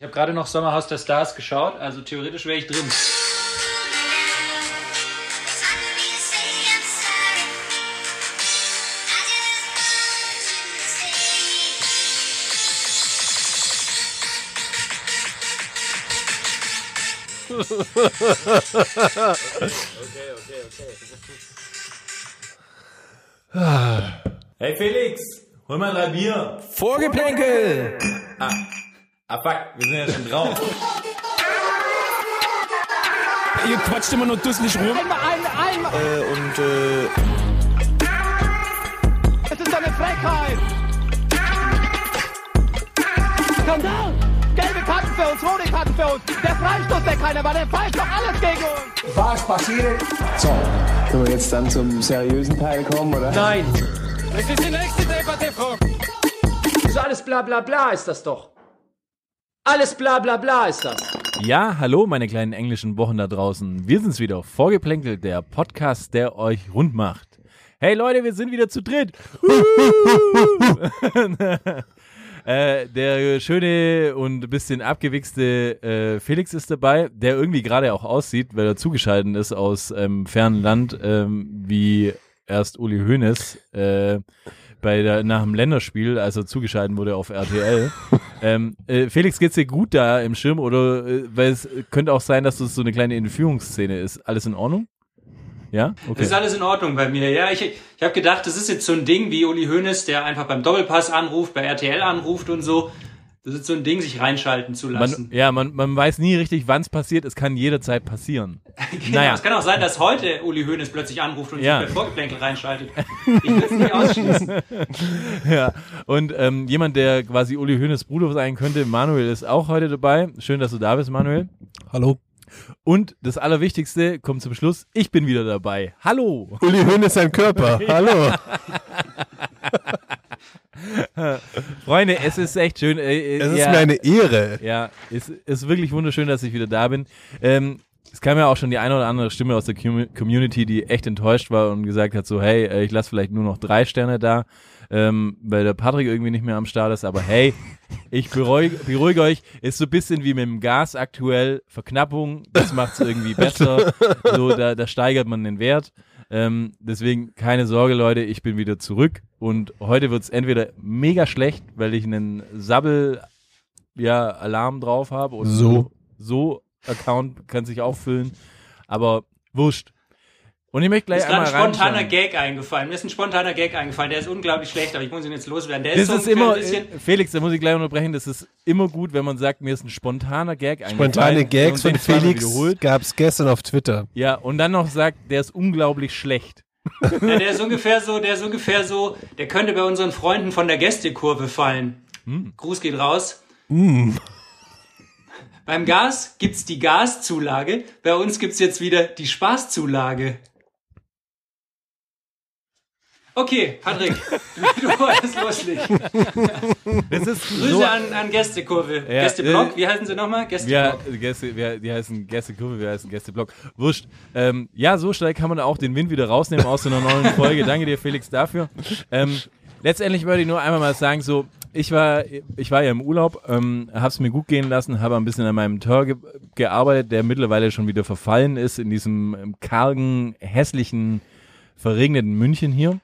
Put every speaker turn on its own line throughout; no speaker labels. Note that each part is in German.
Ich habe gerade noch Sommerhaus der Stars geschaut, also theoretisch wäre ich drin.
okay, okay, okay. Hey Felix, hol mal drei Bier.
Vorgeplänkel!
Ah, ah fuck, wir sind ja schon drauf.
Ihr quatscht immer nur dusselig rum.
Einmal, einmal, einmal.
Äh, und äh,
Es ist eine Frechheit. Skandal. Gelbe Karten für uns, rote Karten für uns. Der Freistoß, der keiner war, der pfeift doch alles gegen uns.
Was passiert? So, können wir jetzt dann zum seriösen Teil kommen, oder?
Nein,
das ist die nächste Debatte, Frau.
das ist alles bla bla bla ist das doch. Alles bla bla bla ist das.
Ja, hallo meine kleinen englischen Wochen da draußen. Wir sind's wieder, Vorgeplänkelt, der Podcast, der euch rund macht. Hey Leute, wir sind wieder zu dritt. äh, der schöne und ein bisschen abgewichste äh, Felix ist dabei, der irgendwie gerade auch aussieht, weil er zugeschaltet ist aus ähm, fernen Land, ähm, wie erst Uli Hoeneß äh, bei der, nach dem Länderspiel, als er zugeschaltet wurde auf RTL. ähm, äh, Felix, geht's dir gut da im Schirm oder äh, weil es könnte auch sein, dass das so eine kleine Entführungsszene ist. Alles in Ordnung? Ja?
Das
Okay.
ist alles in Ordnung bei mir. Ja, ich, ich habe gedacht, das ist jetzt so ein Ding wie Uli Hoeneß, der einfach beim Doppelpass anruft, bei RTL anruft und so. Das ist so ein Ding, sich reinschalten zu lassen.
Man, ja, man, man weiß nie richtig, wann es passiert. Es kann jederzeit passieren.
genau,
naja.
Es kann auch sein, dass heute Uli Hoeneß plötzlich anruft und
Ja.
sich bei Vorgeplänkel reinschaltet. Ich will es nicht ausschließen.
Ja, und ähm, jemand, der quasi Uli Hoeneß Bruder sein könnte, Manuel ist auch heute dabei. Schön, dass du da bist, Manuel.
Hallo.
Und das Allerwichtigste kommt zum Schluss. Ich bin wieder dabei. Hallo.
Uli Höhn ist sein Körper. Hallo.
Freunde, es ist echt schön. Äh, äh,
Es ist
ja,
mir eine Ehre.
Ja, es ist wirklich wunderschön, dass ich wieder da bin. Ähm, es kam ja auch schon die eine oder andere Stimme aus der Commu- Community, die echt enttäuscht war und gesagt hat so, hey, äh, ich lasse vielleicht nur noch drei Sterne da, ähm, weil der Patrick irgendwie nicht mehr am Start ist. Aber hey, ich beruhige, beruhige euch, ist so ein bisschen wie mit dem Gas aktuell, Verknappung, das macht es irgendwie besser. So, da, da steigert man den Wert. Ähm, deswegen keine Sorge, Leute, ich bin wieder zurück und heute wird's entweder mega schlecht, weil ich einen Sabbel ja, Alarm drauf habe und
So.
so Account kann sich auch füllen, aber wurscht. Und ich möchte
Mir
gleich
ist gerade
einmal
ein spontaner
reinschauen.
Gag eingefallen. Mir ist ein spontaner Gag eingefallen. Der ist unglaublich schlecht, aber ich muss ihn jetzt loswerden. Der
Das
ist, so
ist immer, äh, Felix, da muss ich gleich unterbrechen, das ist immer gut, wenn man sagt, mir ist ein spontaner Gag eingefallen.
Spontane Gags von Felix gab es gestern auf Twitter.
Ja, und dann noch sagt, der ist unglaublich schlecht.
Ja, der ist ungefähr so, der ist ungefähr so, der könnte bei unseren Freunden von der Gästekurve fallen.
Hm.
Gruß geht raus. Beim Gas gibt's die Gaszulage, bei uns gibt's jetzt wieder die Spaßzulage. Okay, Patrick, du wolltest loslegen.
Das ist
Grüße
so,
an, an Gästekurve.
Ja,
Gästeblock,
äh,
wie heißen sie nochmal?
Ja,
Gästeblock.
Gäste, wer, die heißen Gästekurve, wir heißen Gästeblock. Wurscht. Ähm, ja, so schnell kann man auch den Wind wieder rausnehmen aus so einer neuen Folge. Danke dir, Felix, dafür. Ähm, letztendlich wollte ich nur einmal mal sagen, so, ich war, ich war ja im Urlaub, ähm, hab's mir gut gehen lassen, habe ein bisschen an meinem Tor ge gearbeitet, der mittlerweile schon wieder verfallen ist in diesem ähm, kargen, hässlichen, verregneten München hier.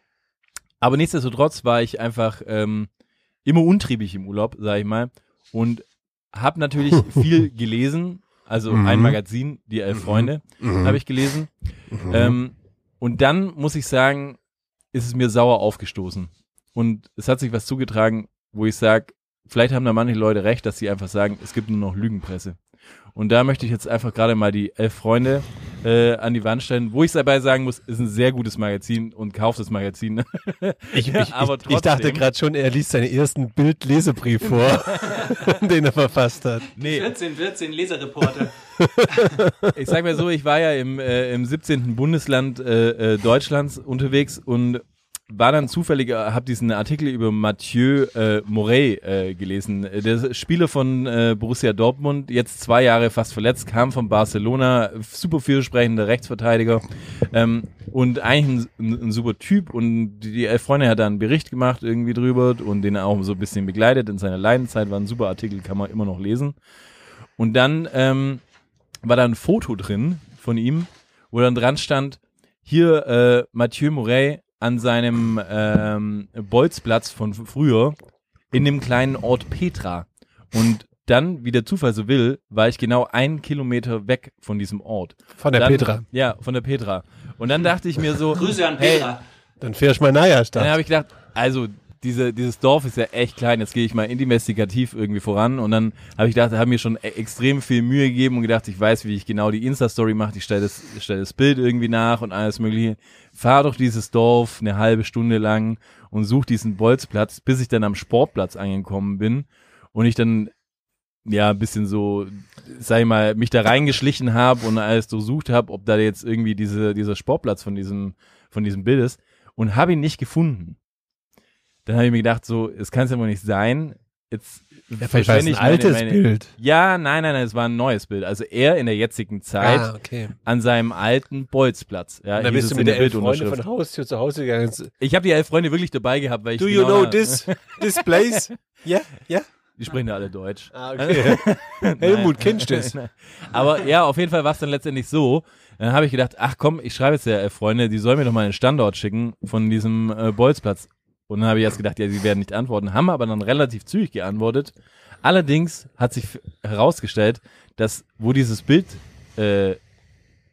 Aber nichtsdestotrotz war ich einfach ähm, immer untriebig im Urlaub, sag ich mal, und habe natürlich viel gelesen. Also ein Magazin, die Elf Freunde, habe ich gelesen. Ähm, und dann muss ich sagen, ist es mir sauer aufgestoßen. Und es hat sich was zugetragen, wo ich sage, vielleicht haben da manche Leute recht, dass sie einfach sagen, es gibt nur noch Lügenpresse. Und da möchte ich jetzt einfach gerade mal die Elf Freunde äh, an die Wand stellen, wo ich dabei sagen muss, ist ein sehr gutes Magazin und kauft das Magazin.
Ich, ich,
aber
ich, ich dachte
trotzdem.
gerade schon, er liest seinen ersten Bildlesebrief vor, den er verfasst hat.
nee,
14, 14 Leserreporter.
ich sag mal so, ich war ja im, äh, im 17. Bundesland äh, äh, Deutschlands unterwegs und war dann zufällig, äh, habe diesen Artikel über Mathieu äh, Morey äh, gelesen. Äh, Der Spieler von äh, Borussia Dortmund, jetzt zwei Jahre fast verletzt, kam von Barcelona, super vielversprechender Rechtsverteidiger ähm, und eigentlich ein, ein, ein super Typ. Und die, die Elf Freunde hat da einen Bericht gemacht irgendwie drüber und den auch so ein bisschen begleitet in seiner Leidenzeit. War ein super Artikel, kann man immer noch lesen. Und dann ähm, war da ein Foto drin von ihm, wo dann dran stand, hier äh, Mathieu Morey an seinem ähm, Bolzplatz von früher in dem kleinen Ort Petra. Und dann, wie der Zufall so will, war ich genau einen Kilometer weg von diesem Ort.
Von der
dann,
Petra.
Ja, von der Petra. Und dann dachte ich mir so,
Grüße an
Hey,
Petra.
Dann fährst du mal naja
dann habe ich gedacht, also diese, dieses Dorf ist ja echt klein, jetzt gehe ich mal investigativ irgendwie voran und dann habe ich gedacht, habe mir schon e- extrem viel Mühe gegeben und gedacht, ich weiß, wie ich genau die Insta-Story mache, ich stelle das, stell das Bild irgendwie nach und alles mögliche. Fahr durch dieses Dorf eine halbe Stunde lang und such diesen Bolzplatz, bis ich dann am Sportplatz angekommen bin und ich dann ja ein bisschen so, sag ich mal, mich da reingeschlichen habe und alles durchsucht habe, ob da jetzt irgendwie diese, dieser Sportplatz von diesem, von diesem Bild ist und habe ihn nicht gefunden. Dann habe ich mir gedacht, so, es kann es ja wohl nicht sein. Jetzt
Ja, vielleicht war es
verschwende
ein
meine-
altes
meine,
Bild.
Ja, nein, nein, nein, es war ein neues Bild. Also er in der jetzigen Zeit
Ah, okay.
an seinem alten Bolzplatz. Ja,
Und dann bist du mit
der
elf Freunde von Haustür zu Hause gegangen.
Ich habe die elf Freunde wirklich dabei gehabt, weil ich
Do you know this, this place? Ja, ja.
Die sprechen ja alle Deutsch.
Ah, okay. Helmut, kennst du das?
Aber ja, auf jeden Fall war es dann letztendlich so. Dann habe ich gedacht, ach komm, ich schreibe jetzt der elf Freunde, die sollen mir doch mal einen Standort schicken von diesem äh, Bolzplatz. Und dann habe ich erst gedacht, ja, sie werden nicht antworten, haben aber dann relativ zügig geantwortet. Allerdings hat sich herausgestellt, dass wo dieses Bild äh,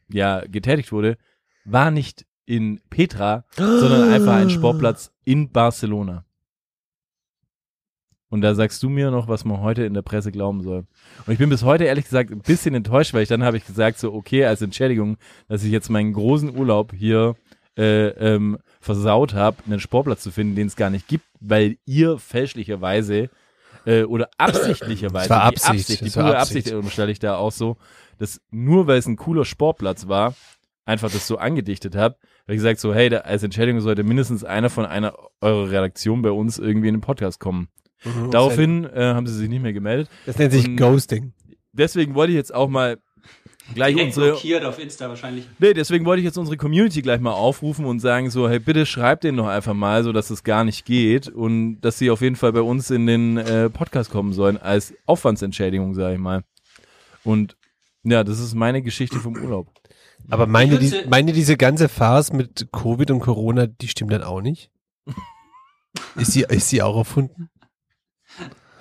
ja getätigt wurde, war nicht in Petra, sondern einfach ein Sportplatz in Barcelona. Und da sagst du mir noch, was man heute in der Presse glauben soll. Und ich bin bis heute ehrlich gesagt ein bisschen enttäuscht, weil ich dann habe ich gesagt, so okay, als Entschädigung, dass ich jetzt meinen großen Urlaub hier äh, ähm, versaut habe, einen Sportplatz zu finden, den es gar nicht gibt, weil ihr fälschlicherweise äh, oder absichtlicherweise,
Es war
die
Absicht,
Absicht, die
es war
pure
Absicht.
Absicht, unterstelle ich da auch so, dass nur weil es ein cooler Sportplatz war, einfach das so angedichtet habe, weil ich gesagt so, hey, da, als Entschädigung sollte mindestens einer von einer eurer Redaktion bei uns irgendwie in den Podcast kommen. Daraufhin äh, haben sie sich nicht mehr gemeldet.
Das nennt sich
Und-
Ghosting.
Deswegen wollte ich jetzt auch mal gleich
Direkt
unsere
blockiert auf Insta wahrscheinlich.
Nee, deswegen wollte ich jetzt unsere Community gleich mal aufrufen und sagen so, hey, bitte schreibt den doch einfach mal, so dass es gar nicht geht und dass sie auf jeden Fall bei uns in den äh, Podcast kommen sollen als Aufwandsentschädigung, sage ich mal. Und ja, das ist meine Geschichte vom Urlaub.
Aber meine, die, meine diese ganze Farce mit Covid und Corona, die stimmt dann auch nicht? Ist sie, ist sie auch erfunden?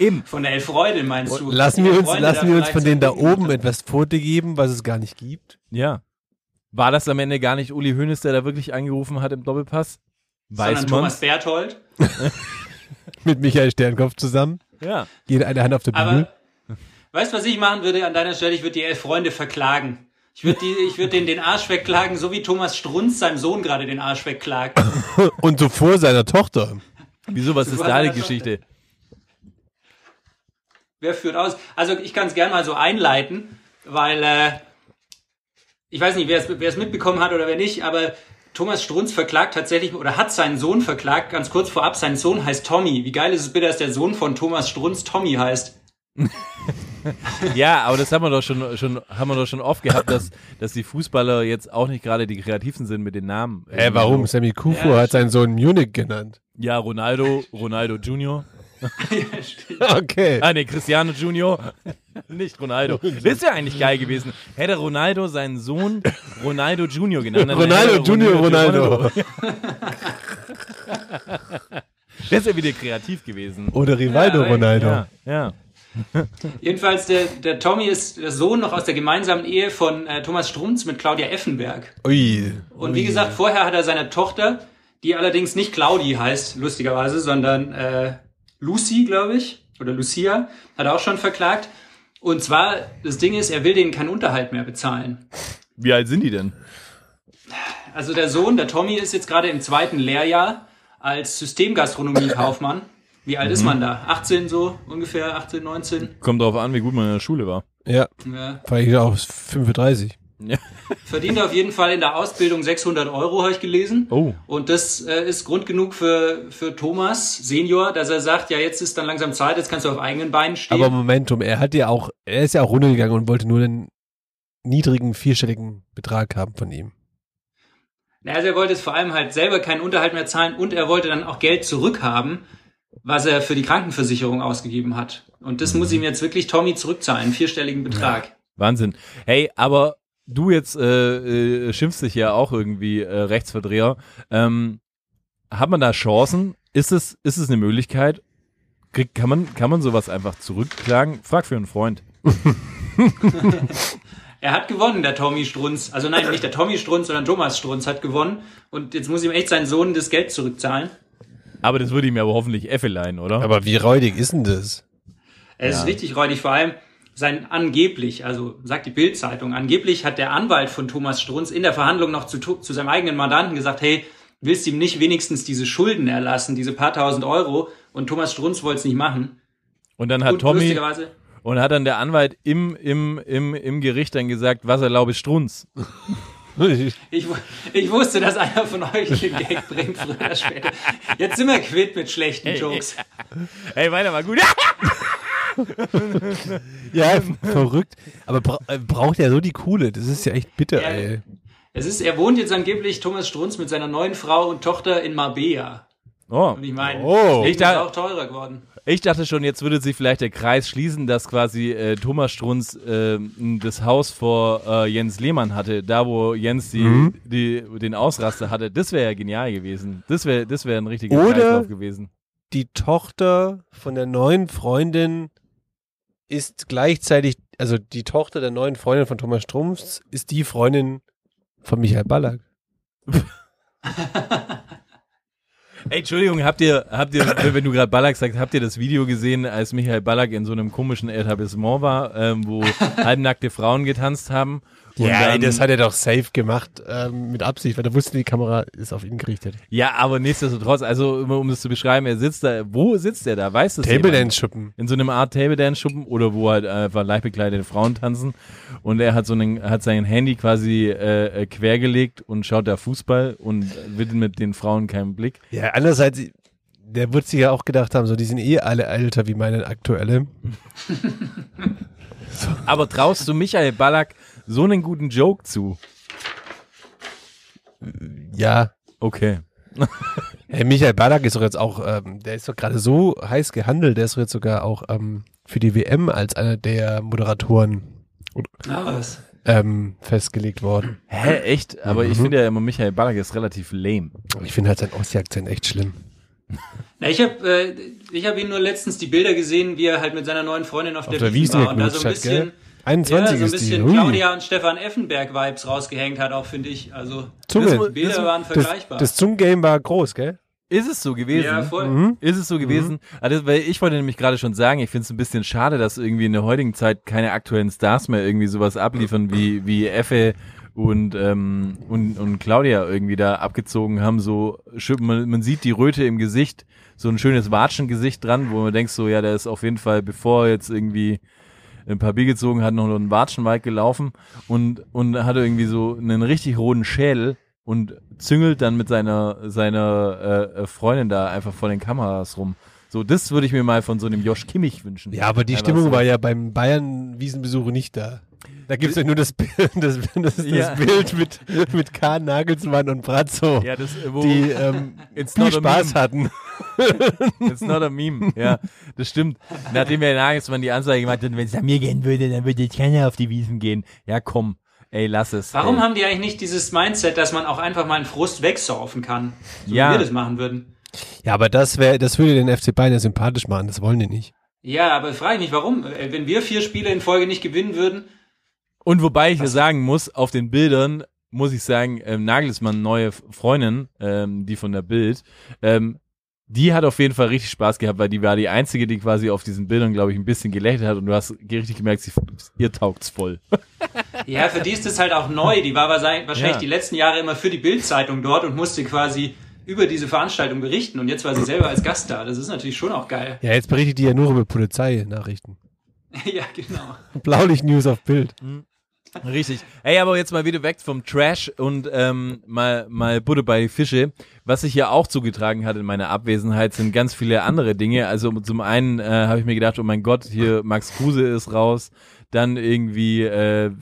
Eben.
Von der Elf-Freundin meinst du?
Lassen wir uns, lassen wir uns von
so
denen da oben etwas vorgeben, was es gar nicht gibt?
Ja. War das am Ende gar nicht Uli Hoeneß, der da wirklich angerufen hat im Doppelpass? Weiß
Sondern
man.
Thomas Berthold.
Mit Michael Sternkopf zusammen?
Ja.
Jede eine Hand auf der
Aber
Bibel?
weißt du, was ich machen würde an deiner Stelle? Ich würde die elf Freunde verklagen. Ich würde die, ich würde denen den Arsch wegklagen, so wie Thomas Strunz seinem Sohn gerade den Arsch wegklagt.
Und so vor seiner Tochter.
Wieso, was ist
war
da die Geschichte?
Wer führt aus? Also ich kann es gerne mal so einleiten, weil äh, ich weiß nicht, wer es mitbekommen hat oder wer nicht, aber Thomas Strunz verklagt tatsächlich oder hat seinen Sohn verklagt, ganz kurz vorab, sein Sohn heißt Tommy. Wie geil ist es bitte, dass der Sohn von Thomas Strunz Tommy heißt?
Ja, aber das haben wir doch schon, schon, haben wir doch schon oft gehabt, dass, dass die Fußballer jetzt auch nicht gerade die kreativsten sind mit den Namen.
Hä, warum? Sammy Kufu
Ja,
hat seinen Sohn Munich genannt.
Ja, Ronaldo, Ronaldo Junior.
Okay.
Ah, nee, Cristiano Junior. Nicht Ronaldo. Das ist ja eigentlich geil gewesen. Hätte Ronaldo seinen Sohn Ronaldo Junior genannt. dann
Ronaldo Junior Ronaldo.
Das ist ja wieder kreativ gewesen.
Oder Rivaldo
Ja,
Ronaldo.
Ja, ja.
Jedenfalls, der, der Tommy ist der Sohn noch aus der gemeinsamen Ehe von äh, Thomas Strunz mit Claudia Effenberg.
Ui.
Und wie gesagt, vorher hat er seine Tochter, die allerdings nicht Claudi heißt, lustigerweise, sondern äh, Lucy, glaube ich, oder Lucia, hat er auch schon verklagt. Und zwar, das Ding ist, er will denen keinen Unterhalt mehr bezahlen.
Wie alt sind die denn?
Also der Sohn, der Tommy, ist jetzt gerade im zweiten Lehrjahr als Systemgastronomiekaufmann. Wie alt ist man da? 18 so, ungefähr 18, 19?
Kommt drauf an, wie gut man in der Schule war.
Ja,
Ja.
vielleicht auch 35.
Ja.
Verdient auf jeden Fall in der Ausbildung 600 Euro, habe ich gelesen.
Oh.
Und das äh, ist Grund genug für, für Thomas Senior, dass er sagt, ja, jetzt ist dann langsam Zeit, jetzt kannst du auf eigenen Beinen stehen.
Aber Momentum, er hat ja auch, er ist ja auch runtergegangen und wollte nur einen niedrigen vierstelligen Betrag haben von ihm.
Na, Also er wollte es vor allem halt selber keinen Unterhalt mehr zahlen und er wollte dann auch Geld zurückhaben, was er für die Krankenversicherung ausgegeben hat. Und das muss ihm jetzt wirklich Tommy zurückzahlen, einen vierstelligen Betrag.
Wahnsinn. Hey, aber du jetzt äh, äh, schimpfst dich ja auch irgendwie äh, Rechtsverdreher. Ähm, hat man da Chancen? Ist es, ist es eine Möglichkeit? Krieg, kann, man, kann man sowas einfach zurückklagen? Frag für einen Freund.
Er hat gewonnen, der Tommy Strunz. Also nein, nicht der Tommy Strunz, sondern Thomas Strunz hat gewonnen. Und jetzt muss ihm echt sein Sohn das Geld zurückzahlen.
Aber das würde ihm ja aber hoffentlich Effe leihen, oder?
Aber wie räudig ist denn das?
Es ist richtig räudig, vor allem sein angeblich, also sagt die Bild-Zeitung, angeblich hat der Anwalt von Thomas Strunz in der Verhandlung noch zu, zu seinem eigenen Mandanten gesagt, hey, willst du ihm nicht wenigstens diese Schulden erlassen, diese paar tausend Euro? Und Thomas Strunz wollte es nicht machen.
Und dann hat
Und
Tommy, und hat dann der Anwalt im, im, im, im Gericht dann gesagt, was erlaube Strunz?
ich, ich wusste, dass einer von euch den Gag bringt, früher oder später. Jetzt sind wir quitt mit schlechten Jokes.
Hey, weiter mal gut.
Ja, verrückt. Aber bra äh, braucht er so die Kohle? Das ist ja echt bitter,
Ja.
ey.
Es ist, er wohnt jetzt angeblich, Thomas Strunz, mit seiner neuen Frau und Tochter in Marbella.
Oh.
Und ich meine,
Oh.
Ich
ist auch teurer geworden.
Ich dachte schon, jetzt würde sich vielleicht der Kreis schließen, dass quasi äh, Thomas Strunz äh, das Haus vor äh, Jens Lehmann hatte, da wo Jens die,
Mhm.
die, den Ausraster hatte. Das wäre ja genial gewesen. Das wäre das wäre ein richtiger
Oder-
Kreislauf gewesen.
Die Tochter von der neuen Freundin ist gleichzeitig, also die Tochter der neuen Freundin von Thomas Strunz ist die Freundin von Michael Ballack.
Ey, Entschuldigung, habt ihr, habt ihr, wenn du gerade Ballack sagst, habt ihr das Video gesehen, als Michael Ballack in so einem komischen Etablissement war, ähm, wo halbnackte Frauen getanzt haben? Und
Ja, ey,
dann-
das hat er doch safe gemacht, ähm, mit Absicht, weil er wusste, die Kamera ist auf ihn gerichtet.
Ja, aber nichtsdestotrotz, also um, um das zu beschreiben, er sitzt da, wo sitzt er da? Weiß das
Table? Dance Schuppen.
in so einem Art Table Dance Schuppen oder wo halt einfach leicht bekleidete Frauen tanzen und er hat so einen hat sein Handy quasi äh, äh, quergelegt und schaut da Fußball und widmet den Frauen keinen Blick.
Ja, andererseits, der wird sich ja auch gedacht haben, so, die sind eh alle älter wie meine aktuelle.
Aber traust du Michael Ballack so einen guten Joke zu?
Ja.
Okay.
Hey, Michael Ballack ist doch jetzt auch, ähm, der ist doch gerade so heiß gehandelt, der ist doch jetzt sogar auch ähm, für die WM als einer der Moderatoren
was?
ähm, festgelegt worden.
Hä, echt? Aber ich finde ja immer, Michael Ballack ist relativ lame.
Ich finde halt seinen Ossi-Akzent echt schlimm.
Na, ich habe äh, ich hab ihn nur letztens die Bilder gesehen, wie er halt mit seiner neuen Freundin auf,
Auf
der,
der
Wiesn war und da so ein bisschen,
gell? 21
ja, so ein
ist die.
bisschen
Hui.
Claudia und Stefan Effenberg Vibes rausgehängt hat, auch finde ich. Also
Zunge.
die Bilder waren
Das,
vergleichbar.
das Zungengame war groß, gell?
Ist es so gewesen?
ja, voll.
Mhm.
Ist es so gewesen? Also, weil ich wollte nämlich gerade schon sagen, ich finde es ein bisschen schade, dass irgendwie in der heutigen Zeit keine aktuellen Stars mehr irgendwie sowas abliefern wie, wie Effe und, ähm, und, und Claudia irgendwie da abgezogen haben. So, man, man sieht die Röte im Gesicht, so ein schönes Watschengesicht dran, wo man denkt so, ja, der ist auf jeden Fall, bevor er jetzt irgendwie ein paar Bier gezogen hat, noch einen Watschenwald gelaufen und, und hat irgendwie so einen richtig roten Schädel und züngelt dann mit seiner, seiner äh, äh, Freundin da einfach vor den Kameras rum. So, das würde ich mir mal von so einem Josh Kimmich wünschen.
Ja, aber die
Einfach
Stimmung
so.
war ja beim Bayern-Wiesenbesuch nicht da. Da gibt's ja nur das, das, das, das
Ja.
Bild mit, mit Kahn, Nagelsmann und Brazzo,
Ja, das, wo,
die ähm, viel Spaß hatten.
It's not a meme. Ja, das stimmt. Nachdem der Nagelsmann die Ansage gemacht hat, wenn es an mir gehen würde, dann würde jetzt keiner auf die Wiesen gehen. Ja, komm. Ey, lass es.
Warum
ey.
haben die eigentlich nicht dieses Mindset, dass man auch einfach mal einen Frust wegsaufen kann? So
Ja.
wie wir das machen würden.
Ja, aber das wäre, das würde den FC Bayern ja sympathisch machen, das wollen die nicht.
Ja, aber frage ich mich, warum? Äh, Wenn wir vier Spiele in Folge nicht gewinnen würden,
Und wobei ich ja sagen muss, auf den Bildern muss ich sagen, ähm, Nagelsmann neue Freundin, ähm, die von der Bild, ähm, die hat auf jeden Fall richtig Spaß gehabt, weil die war die einzige, die quasi auf diesen Bildern, glaube ich, ein bisschen gelächelt hat und du hast richtig gemerkt, sie, ihr taugt's voll.
ja, für die ist das halt auch neu. Die war wahrscheinlich
Ja.
die letzten Jahre immer für die Bildzeitung dort und musste quasi über diese Veranstaltung berichten. Und jetzt war sie selber als Gast da. Das ist natürlich schon auch geil.
Ja, jetzt berichtet die ja nur über Polizeinachrichten.
ja, genau.
Blaulicht News auf Bild.
Richtig. Ey, aber jetzt mal wieder weg vom Trash und ähm, mal, mal Butter bei Fische. Was sich ja auch zugetragen hat in meiner Abwesenheit, sind ganz viele andere Dinge. Also zum einen äh, habe ich mir gedacht, oh mein Gott, hier Max Kruse ist raus. Dann irgendwie, äh,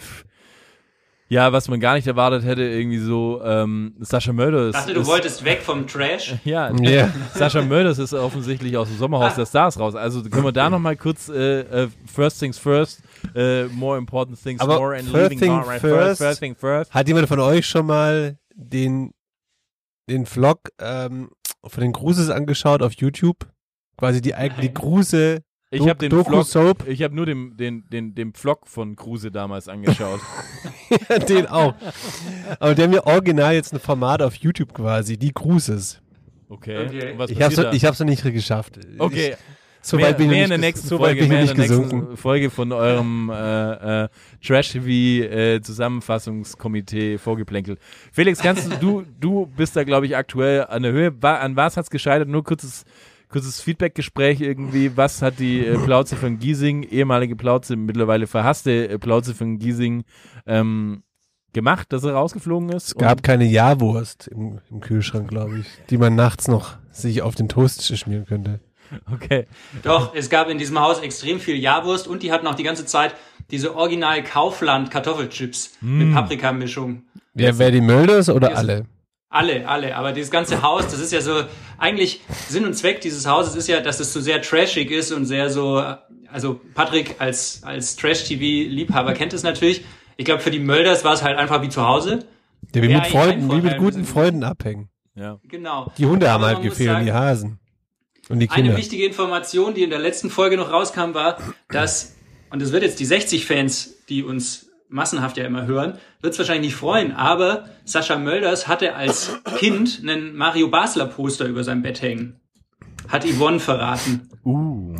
ja, was man gar nicht erwartet hätte, irgendwie so, ähm, Sascha Mölders.
Dachte, du
ist,
wolltest weg vom Trash.
Ja,
Ja.
Sascha Mölders ist offensichtlich aus dem Sommerhaus der Stars raus. Also können wir da nochmal kurz äh, äh, First Things First, äh, More Important Things
Aber
More and
first
Leaving
thing
More right
first-
First Thing First.
Hat jemand von euch schon mal den, den Vlog ähm, von den Cruises angeschaut auf YouTube? Quasi die eigene Kruse
Ich habe den
Doku
Vlog,
Soap,
ich habe nur den, den, den, den Vlog von Kruse damals angeschaut.
den auch. Aber der mir original jetzt ein Format auf YouTube quasi, die Cruises.
Okay.
Okay.
Und was
Ich noch- ich hab's noch nicht geschafft.
Okay,
Ich, so
mehr,
weit bin ich
mehr
noch
in der nächsten
so
Folge,
bin ich
mehr in der
gesunken.
nächsten Folge von eurem äh, äh, Trash TV äh, Zusammenfassungskomitee Vorgeplänkel. Felix, kannst du, du, du bist da glaube ich aktuell an der Höhe. Wa- an was hat's gescheitert? Nur kurzes kurzes Feedbackgespräch irgendwie. Was hat die äh, Plauze von Giesing, ehemalige Plauze, mittlerweile verhasste äh, Plauze von Giesing ähm, gemacht, dass er rausgeflogen ist?
Es gab keine Jahrwurst im, im Kühlschrank, glaube ich, die man nachts noch sich auf den Toast schmieren könnte.
Okay.
Doch, es gab in diesem Haus extrem viel Jahrwurst und die hatten auch die ganze Zeit diese original Kaufland Kartoffelchips mit Paprikamischung.
Wer, wer die Mölders oder alle?
Alle, alle. Aber dieses ganze Haus, das ist ja so, eigentlich Sinn und Zweck dieses Hauses ist ja, dass es so sehr trashig ist und sehr so, also Patrick als, als Trash-TV-Liebhaber kennt es natürlich. Ich glaube, für die Mölders war es halt einfach wie zu Hause.
Ja, wie mit Freunden, wie mit guten Freunden abhängen.
Ja.
Genau.
Die Hunde haben halt gefehlt und die
sagen,
Hasen. Und die
Eine
Kinder.
wichtige Information, die in der letzten Folge noch rauskam, war, dass, und es wird jetzt die 60-Fans, die uns massenhaft ja immer hören, wird es wahrscheinlich nicht freuen, aber Sascha Mölders hatte als Kind einen Mario Basler Poster über seinem Bett hängen. Hat Yvonne verraten.
Oh.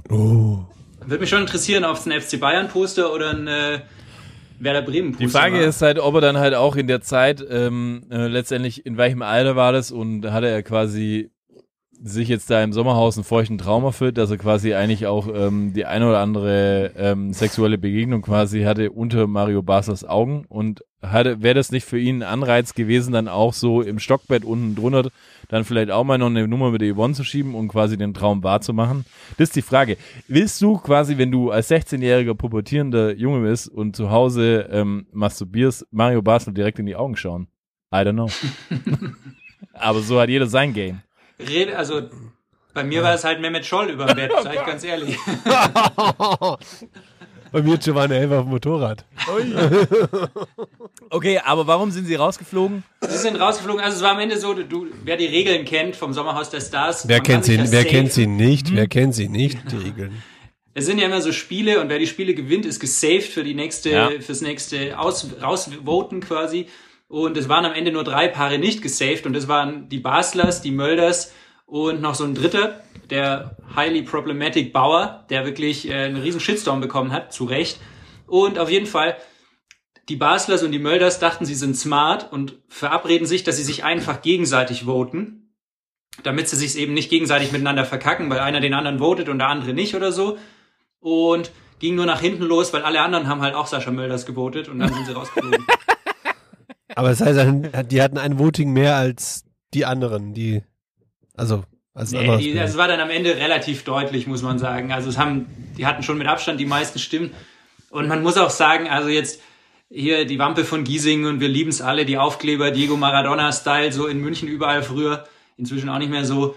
Würde mich schon interessieren, ob es ein FC Bayern Poster oder ein äh, Werder Bremen Poster
Die Frage
war.
ist halt, ob er dann halt auch in der Zeit ähm, äh, letztendlich in welchem Alter war das und hatte er quasi sich jetzt da im Sommerhaus einen feuchten Traum erfüllt, dass er quasi eigentlich auch ähm, die eine oder andere ähm, sexuelle Begegnung quasi hatte unter Mario Baslers Augen und hatte wäre das nicht für ihn ein Anreiz gewesen, dann auch so im Stockbett unten drunter dann vielleicht auch mal noch eine Nummer mit der Yvonne zu schieben und quasi den Traum wahrzumachen? Das ist die Frage. Willst du quasi, wenn du als 16-jähriger pubertierender Junge bist und zu Hause ähm, masturbierst, Mario Basler direkt in die Augen schauen? I don't know. Aber so hat jeder sein Game.
Rede, also bei mir war es halt Mehmet Scholl über dem Bett, sag ich ganz ehrlich.
Bei mir Giovanni Elber auf dem Motorrad.
Okay, aber warum sind sie rausgeflogen?
Sie sind rausgeflogen, also es war am Ende so, du, wer die Regeln kennt vom Sommerhaus der Stars.
Wer kennt sie, wer kennt sie nicht? Wer kennt sie nicht? Die Regeln.
Es sind ja immer so Spiele und wer die Spiele gewinnt, ist gesaved für die nächste,
Ja.
fürs nächste Aus, rausvoten quasi. Und es waren am Ende nur drei Paare nicht gesaved und das waren die Baslers, die Mölders und noch so ein dritter, der highly problematic Bauer, der wirklich äh, einen riesen Shitstorm bekommen hat, zu Recht. Und auf jeden Fall, die Baslers und die Mölders dachten, sie sind smart und verabreden sich, dass sie sich einfach gegenseitig voten, damit sie sich eben nicht gegenseitig miteinander verkacken, weil einer den anderen votet und der andere nicht oder so. Und ging nur nach hinten los, weil alle anderen haben halt auch Sascha Mölders gewotet und dann sind sie rausgeflogen.
Aber das heißt, die hatten ein Voting mehr als die anderen, die, also, als
Nee, die, das war dann am Ende relativ deutlich, muss man sagen. Also es haben, die hatten schon mit Abstand die meisten Stimmen. Und man muss auch sagen, also jetzt hier die Wampe von Giesing und wir lieben es alle, die Aufkleber, Diego Maradona-Style, so in München überall früher, inzwischen auch nicht mehr so.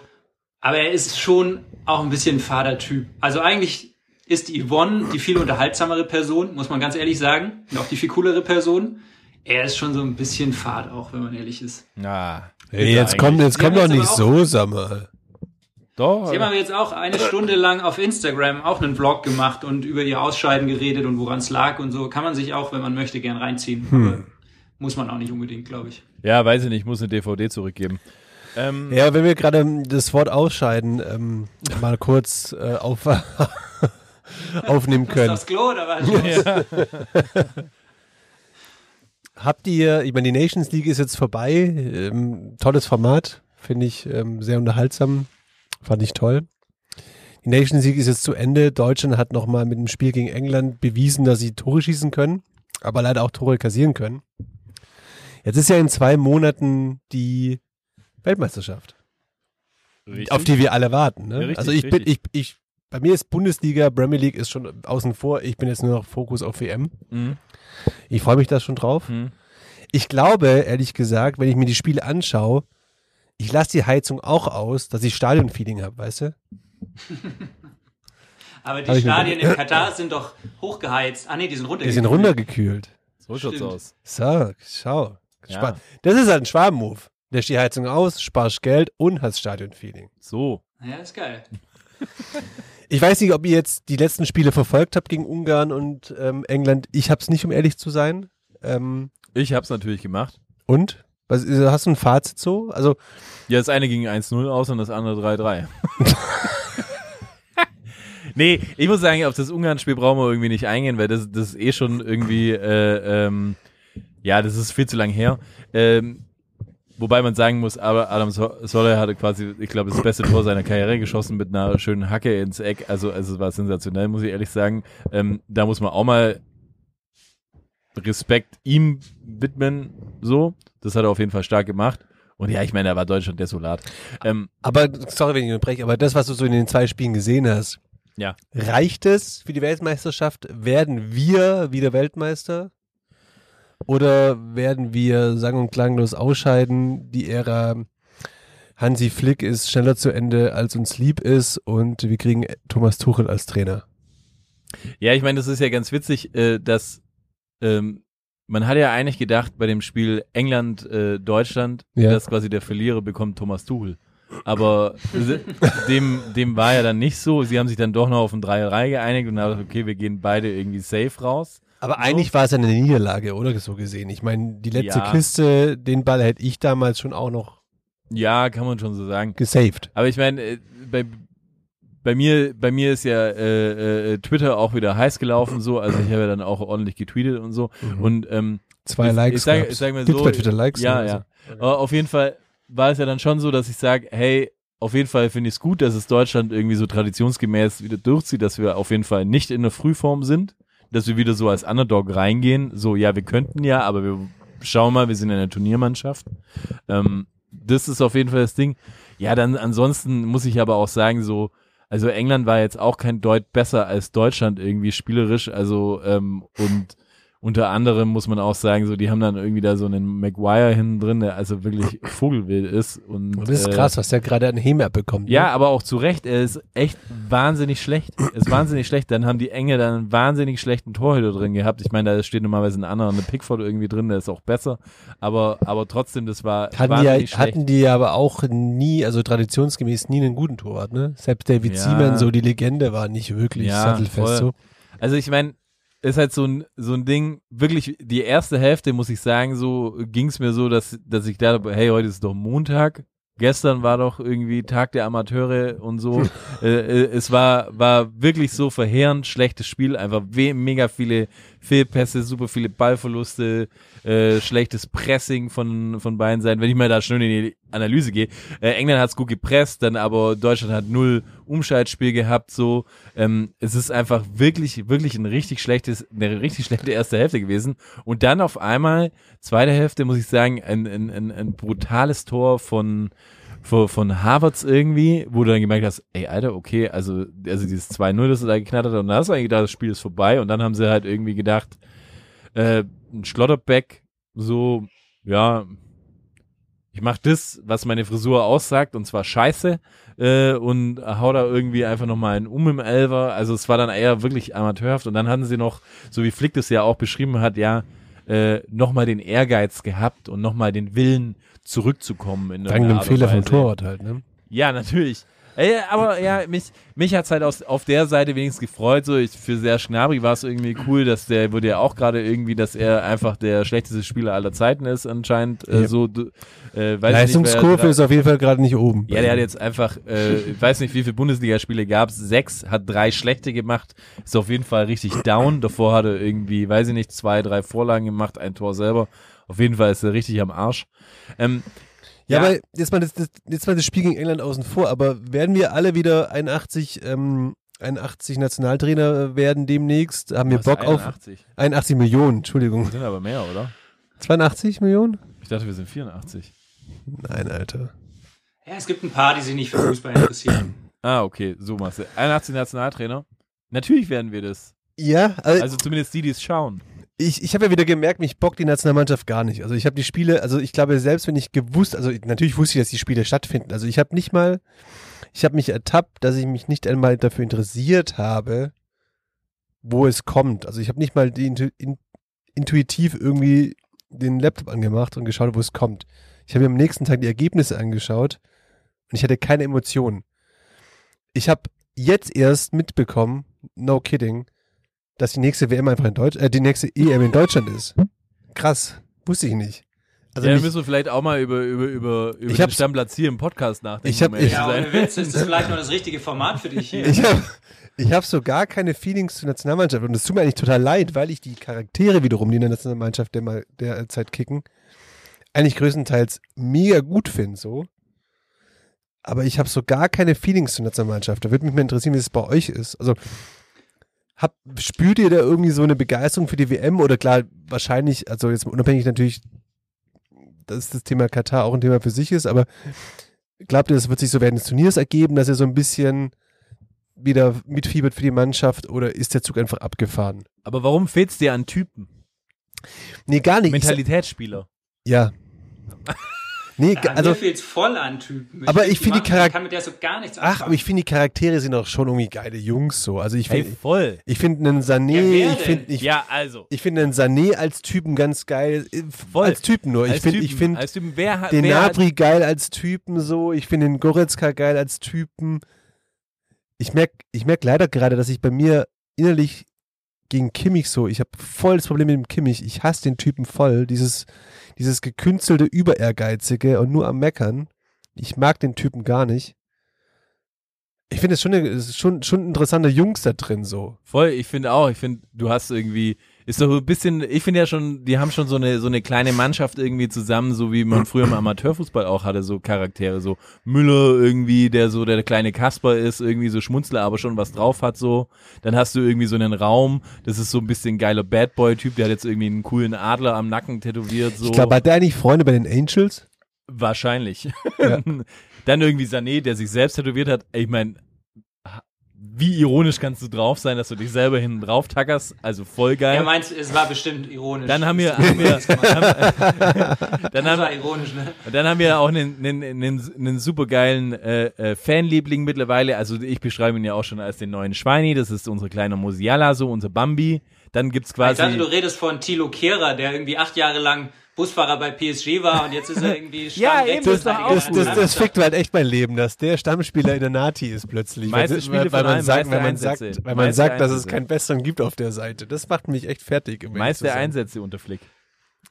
Aber er ist schon auch ein bisschen ein fader Typ. Also eigentlich ist die Yvonne die viel unterhaltsamere Person, muss man ganz ehrlich sagen. Und auch die viel coolere Person. Er ist schon so ein bisschen fad auch, wenn man ehrlich ist.
Na,
Hey, jetzt kommt, jetzt kommt doch
jetzt
nicht so, sag mal.
Doch.
Sie haben aber jetzt auch eine Stunde lang auf Instagram auch einen Vlog gemacht und über ihr Ausscheiden geredet und woran es lag und so. Kann man sich auch, wenn man möchte, gern reinziehen. Aber muss man auch nicht unbedingt, glaube ich.
Ja, weiß ich nicht, ich muss eine DVD zurückgeben. Ähm,
Ja, wenn wir gerade das Wort ausscheiden, ähm, mal kurz äh, auf, aufnehmen
Ist
können.
aufs Klo oder was?
Habt ihr, ich meine, die Nations League ist jetzt vorbei. Ähm, tolles Format, finde ich ähm, sehr unterhaltsam. Fand ich toll. Die Nations League ist jetzt zu Ende. Deutschland hat nochmal mit dem Spiel gegen England bewiesen, dass sie Tore schießen können. aber leider auch Tore kassieren können. Jetzt ist ja in zwei Monaten die Weltmeisterschaft,
Richtig.
auf die wir alle warten. Ne?
Ja, richtig,
also ich bin, ich, ich, bei mir ist Bundesliga, Premier League ist schon außen vor. Ich bin jetzt nur noch Fokus auf WM.
Mhm.
Ich freue mich da schon drauf.
Mhm.
Ich glaube, ehrlich gesagt, wenn ich mir die Spiele anschaue, ich lasse die Heizung auch aus, dass ich Stadionfeeling habe, weißt du?
Aber die Stadien in Katar sind doch hochgeheizt. Ah nee, die sind runter.
Die sind runtergekühlt.
So schaut's
Stimmt.
aus.
So, schau.
Ja.
Das ist halt ein Schwaben-Move. Lässt die Heizung aus, sparst Geld und hast Stadionfeeling.
So.
Ja, ist geil.
Ich weiß nicht, ob ihr jetzt die letzten Spiele verfolgt habt gegen Ungarn und ähm, England. Ich hab's nicht, um ehrlich zu sein. Ähm,
Ich hab's natürlich gemacht.
und? Was, hast du ein Fazit so? Also,
Ja, das eine ging 1-0 aus und das andere 3-3. nee, ich muss sagen, auf das Ungarn-Spiel brauchen wir irgendwie nicht eingehen, weil das, das ist eh schon irgendwie, äh, ähm, ja, das ist viel zu lang her. Ähm, wobei man sagen muss, aber Adam So- Soller hatte quasi, ich glaube, das beste Tor seiner Karriere geschossen mit einer schönen Hacke ins Eck. Also, also es war sensationell, muss ich ehrlich sagen. Ähm, da muss man auch mal Respekt ihm widmen, so. Das hat er auf jeden Fall stark gemacht. Und ja, ich meine, da war Deutschland desolat. Ähm,
aber, sorry, wenn ich unterbreche, aber das, was du so in den zwei Spielen gesehen hast,
ja.
reicht es für die Weltmeisterschaft? Werden wir wieder Weltmeister? Oder werden wir sang- und klanglos ausscheiden? Die Ära Hansi Flick ist schneller zu Ende, als uns lieb ist und wir kriegen Thomas Tuchel als Trainer.
Ja, ich meine, das ist ja ganz witzig, äh, dass ähm, man hat ja eigentlich gedacht bei dem Spiel England-Deutschland,
Ja.
dass quasi der Verlierer bekommt Thomas Tuchel. Aber dem, dem war ja dann nicht so. Sie haben sich dann doch noch auf ein 3-3 geeinigt und haben gesagt, okay, wir gehen beide irgendwie safe raus.
Aber eigentlich war es ja eine Niederlage, oder so gesehen. Ich meine, die letzte
Ja.
Kiste, den Ball hätte ich damals schon auch noch
Ja, kann man schon so sagen.
gesaved.
Aber ich meine, äh, bei, bei mir, bei mir ist ja äh, äh, Twitter auch wieder heiß gelaufen, so. Also ich habe ja dann auch ordentlich getweetet und so. Und ähm,
Zwei
ich,
Likes.
Ich
gab's.
sag mal
Gibt's
so,
bei Twitter Likes?
Ja,
oder
ja. Aber auf jeden Fall war es ja dann schon so, dass ich sage, hey, auf jeden Fall finde ich es gut, dass es Deutschland irgendwie so traditionsgemäß wieder durchzieht, dass wir auf jeden Fall nicht in der Frühform sind, dass wir wieder so als Underdog reingehen. So, ja, wir könnten ja, aber wir schauen mal, wir sind eine Turniermannschaft. Ähm, das ist auf jeden Fall das Ding. Ja, dann ansonsten muss ich aber auch sagen, so, also England war jetzt auch kein Deut besser als Deutschland irgendwie spielerisch, also ähm, und unter anderem muss man auch sagen, so die haben dann irgendwie da so einen Maguire hinten drin, der also wirklich vogelwild ist und
Und das ist
äh,
krass, was der gerade an Hemer bekommt. ne?
ja, aber auch zu Recht, er ist echt wahnsinnig schlecht. Er ist wahnsinnig schlecht. Dann haben die Enge dann einen wahnsinnig schlechten Torhüter drin gehabt. Ich meine, da steht normalerweise ein anderer, eine Pickford irgendwie drin, der ist auch besser. Aber, aber trotzdem, das war
Hatten die,
wahnsinnig schlecht.
hatten die aber auch nie, also traditionsgemäß nie einen guten Torwart, ne? Selbst David
Ja.
Seaman, so die Legende, war nicht wirklich
Ja,
sattelfest
voll.
so.
Also ich meine, ist halt so ein, so ein Ding, wirklich, die erste Hälfte, muss ich sagen, so ging es mir so, dass, dass ich dachte, hey, heute ist doch Montag. Gestern war doch irgendwie Tag der Amateure und so. äh, äh, es war, war wirklich so verheerend schlechtes Spiel. Einfach mega viele Fehlpässe, super viele Ballverluste, äh, schlechtes Pressing von, von beiden Seiten. Wenn ich mal da schnell in die Analyse gehe. Äh, England hat's gut gepresst, dann aber Deutschland hat null Umschaltspiel gehabt, so. Ähm, es ist einfach wirklich, wirklich ein richtig schlechtes, eine richtig schlechte erste Hälfte gewesen. Und dann auf einmal, zweite Hälfte, muss ich sagen, ein, ein, ein, ein brutales Tor von, von, von Harvards irgendwie, wo du dann gemerkt hast, ey, Alter, okay, also, also dieses 2-0, das er da geknattert hat, und dann hast du eigentlich gedacht, das Spiel ist vorbei, und dann haben sie halt irgendwie gedacht, äh, ein Schlotterbeck, so, ja, ich mach das, was meine Frisur aussagt, und zwar scheiße, äh, und hau da irgendwie einfach nochmal einen um im Elver. Also es war dann eher wirklich amateurhaft. Und dann hatten sie noch, so wie Flick das ja auch beschrieben hat, ja, äh, nochmal den Ehrgeiz gehabt und nochmal den Willen zurückzukommen. In
Dank
und
Fehler vom. Torwart halt, ne?
Ja, natürlich. Ey, aber ja, mich, mich hat's halt aus, auf der Seite wenigstens gefreut. So, ich, für Serge Gnabry war es irgendwie cool, dass der wurde ja auch gerade irgendwie, dass er einfach der schlechteste Spieler aller Zeiten ist anscheinend. Äh, so, äh, weiß nicht,
Leistungskurve
da-
ist auf jeden Fall gerade nicht oben.
ja, der hat jetzt einfach, äh, ich weiß nicht, wie viele Bundesligaspiele gab's, sechs, hat drei schlechte gemacht, ist auf jeden Fall richtig down. Davor hat er irgendwie, weiß ich nicht, zwei, drei Vorlagen gemacht, ein Tor selber. Auf jeden Fall ist er richtig am Arsch. Ähm,
Ja,
Ja.
aber jetzt mal, das, das, jetzt mal das Spiel gegen England außen vor, aber werden wir alle wieder 81 ähm, 81 Nationaltrainer werden demnächst. Haben wir
Was,
Bock auf
81?
81 Millionen, Entschuldigung.
Wir sind aber mehr, oder?
82 Millionen?
Ich dachte, wir sind 84.
Nein, Alter.
Ja, es gibt ein paar, die sich nicht für Fußball interessieren.
Ah, okay, so machst du. 81 Nationaltrainer? Natürlich werden wir das.
Ja, also,
Also zumindest die, die es schauen.
Ich, ich habe ja wieder gemerkt, mich bockt die Nationalmannschaft gar nicht. Also ich habe die Spiele, also ich glaube, selbst wenn ich gewusst, also natürlich wusste ich, dass die Spiele stattfinden. Also ich habe nicht mal, ich habe mich ertappt, dass ich mich nicht einmal dafür interessiert habe, wo es kommt. Also ich habe nicht mal die in, intuitiv irgendwie den Laptop angemacht und geschaut, wo es kommt. Ich habe mir am nächsten Tag die Ergebnisse angeschaut und ich hatte keine Emotionen. Ich habe jetzt erst mitbekommen, no kidding, dass die nächste WM einfach in Deutsch, äh, die nächste EM in Deutschland ist. Krass, wusste ich nicht. Also
ja, dann
mich,
müssen wir vielleicht auch mal über, über, über, über
Ich
den
hab's-
Stammplatz hier im Podcast nachdenken.
Ich hab-
um
ich-
Ja, ohne Witz, ist das vielleicht noch das richtige Format für dich hier.
ich habe ich hab so gar keine Feelings zur Nationalmannschaft und es tut mir eigentlich total leid, weil ich die Charaktere wiederum, die in der Nationalmannschaft der, mal, der Zeit kicken, eigentlich größtenteils mega gut finde, so. Aber ich habe so gar keine Feelings zur Nationalmannschaft. Da würde mich mal interessieren, wie es bei euch ist. Also hab, spürt ihr da irgendwie so eine Begeisterung für die WM oder klar, wahrscheinlich, also jetzt unabhängig natürlich, dass das Thema Katar auch ein Thema für sich ist, aber glaubt ihr, das wird sich so während des Turniers ergeben, dass ihr so ein bisschen wieder mitfiebert für die Mannschaft oder ist der Zug einfach abgefahren?
Aber warum fehlt es dir an Typen?
Nee, gar nicht. Ich,
Mentalitätsspieler.
ja. Nee,
Ja,
also,
mir fehlt's voll an Typen.
Aber ich finde die
mag-
Charak-
Ich kann mit der so gar nichts
ach, aber ich finde die Charaktere sind auch schon irgendwie geile Jungs so. Also ich
Hey,
finde,
voll.
ich finde einen
Ja,
Sané,
wer
ich finde, ich,
Ja, also.
ich finde einen Sané als Typen ganz geil. Äh,
Voll.
Als Typen nur. Ich
als
finde,
Typen,
ich finde
als Typen, wer hat,
den
wer hat,
Nabri geil als Typen so. Ich finde den Goretzka geil als Typen. Ich merke ich merk leider gerade, dass ich bei mir innerlich gegen Kimmich so, ich habe voll das Problem mit dem Kimmich. Ich hasse den Typen voll. Dieses, dieses gekünstelte, überehrgeizige und nur am Meckern. Ich mag den Typen gar nicht. Ich finde es schon, eine- schon, schon interessante Jungs da drin so.
Voll, ich finde auch, ich finde, du hast irgendwie, ist doch ein bisschen, ich finde ja schon, die haben schon so eine, so eine kleine Mannschaft irgendwie zusammen, so wie man früher im Amateurfußball auch hatte, so Charaktere, so Müller irgendwie, der so der kleine Kasper ist, irgendwie so Schmunzler, aber schon was drauf hat, so. Dann hast du irgendwie so einen Raum, das ist so ein bisschen geiler Bad Boy-Typ, der hat jetzt irgendwie einen coolen Adler am Nacken tätowiert, so.
Ich glaube, hat der eigentlich Freunde bei den Angels?
Wahrscheinlich.
Ja.
Dann irgendwie Sané, der sich selbst tätowiert hat. Ich meine, wie ironisch kannst du drauf sein, dass du dich selber hinten drauf tackerst? Also voll geil.
Er meint, es war bestimmt ironisch.
dann haben wir, haben wir dann,
das war
haben,
ironisch, ne?
dann haben wir auch einen, einen, einen, einen supergeilen äh, äh, Fanliebling mittlerweile. Also ich beschreibe ihn ja auch schon als den neuen Schweini. Das ist unser kleiner Musiala, so unser Bambi. Dann gibt's
Ich
quasi.
dachte, du redest von Thilo Kehrer, der irgendwie acht Jahre lang Busfahrer bei PSG war und jetzt ist er irgendwie
Ja, eben, das
Das, das, das fickt halt echt mein Leben, dass der Stammspieler in der Nati ist plötzlich.
Meiste
weil,
Spiele
weil, man sagt,
meiste
weil man sagt, weil man
Meiste
sagt, dass es keinen besseren gibt auf der Seite. Das macht mich echt fertig. ehrlich
Meist
zu
der
sein.
Einsätze unter Flick.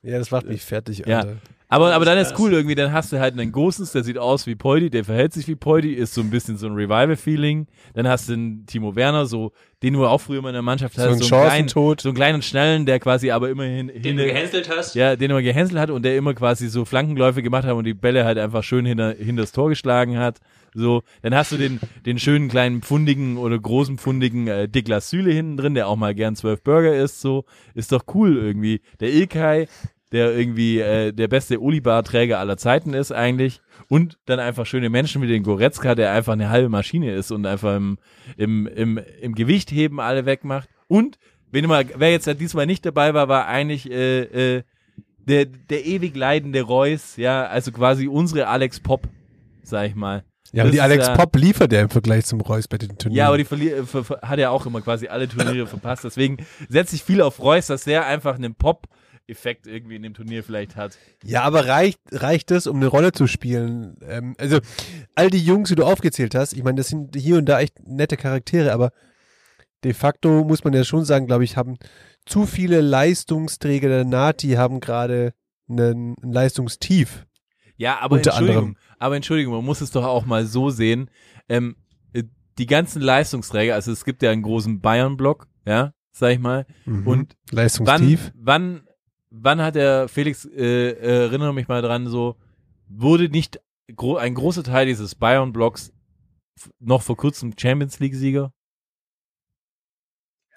Ja, das macht mich fertig,
Ja.
Alter.
Aber, aber dann
ist
cool irgendwie, dann hast du halt einen Gosens, der sieht aus wie Poldi, der verhält sich wie Poldi, ist so ein bisschen so ein Revival-Feeling. Dann hast du einen Timo Werner, so, den du auch früher mal in der Mannschaft
So
hast,
ein
so einen kleinen, so einen kleinen Schnellen, der quasi aber immerhin,
Den
hin,
du gehänselt hast.
ja, den immer gehänselt hat und der immer quasi so Flankenläufe gemacht hat und die Bälle halt einfach schön hinter, hinter das Tor geschlagen hat. So, dann hast du den, den schönen kleinen pfundigen oder großen pfundigen äh, Niklas Süle hinten drin, der auch mal gern zwölf Burger isst, so. Ist doch cool irgendwie. Der Ilkay, der irgendwie äh, der beste Olibar-Träger aller Zeiten ist eigentlich. Und dann einfach schöne Menschen wie den Goretzka, der einfach eine halbe Maschine ist und einfach im, im, im, im Gewichtheben alle wegmacht. Und wenn mal, wer jetzt diesmal nicht dabei war, war eigentlich äh, äh, der, der ewig leidende Reus, ja, also quasi unsere Alex Pop, sag ich mal.
Ja, aber die Alex
ja-
Pop liefert ja im Vergleich zum Reus bei den Turnieren.
Ja, aber die verlier äh, hat ja auch immer quasi alle Turniere verpasst. Deswegen setze ich viel auf Reus, dass der einfach einen Pop-Effekt irgendwie in dem Turnier vielleicht hat.
Ja, aber reicht, reicht das, um eine Rolle zu spielen? Ähm, also, all die Jungs, die du aufgezählt hast, ich meine, das sind hier und da echt nette Charaktere, aber de facto muss man ja schon sagen, glaube ich, haben zu viele Leistungsträger der Nati haben gerade einen, ein Leistungstief.
Ja, aber
Unter
Entschuldigung,
anderem.
aber Entschuldigung, man muss es doch auch mal so sehen. Ähm, äh, die ganzen Leistungsträger, also es gibt ja einen großen Bayern-Block, ja, sag ich mal.
Mhm.
Und wann,
Leistungstief.
wann, wann hat der Felix, äh, äh, erinnere mich mal dran, so, wurde nicht gro ein großer Teil dieses Bayern-Blocks noch vor kurzem Champions League-Sieger?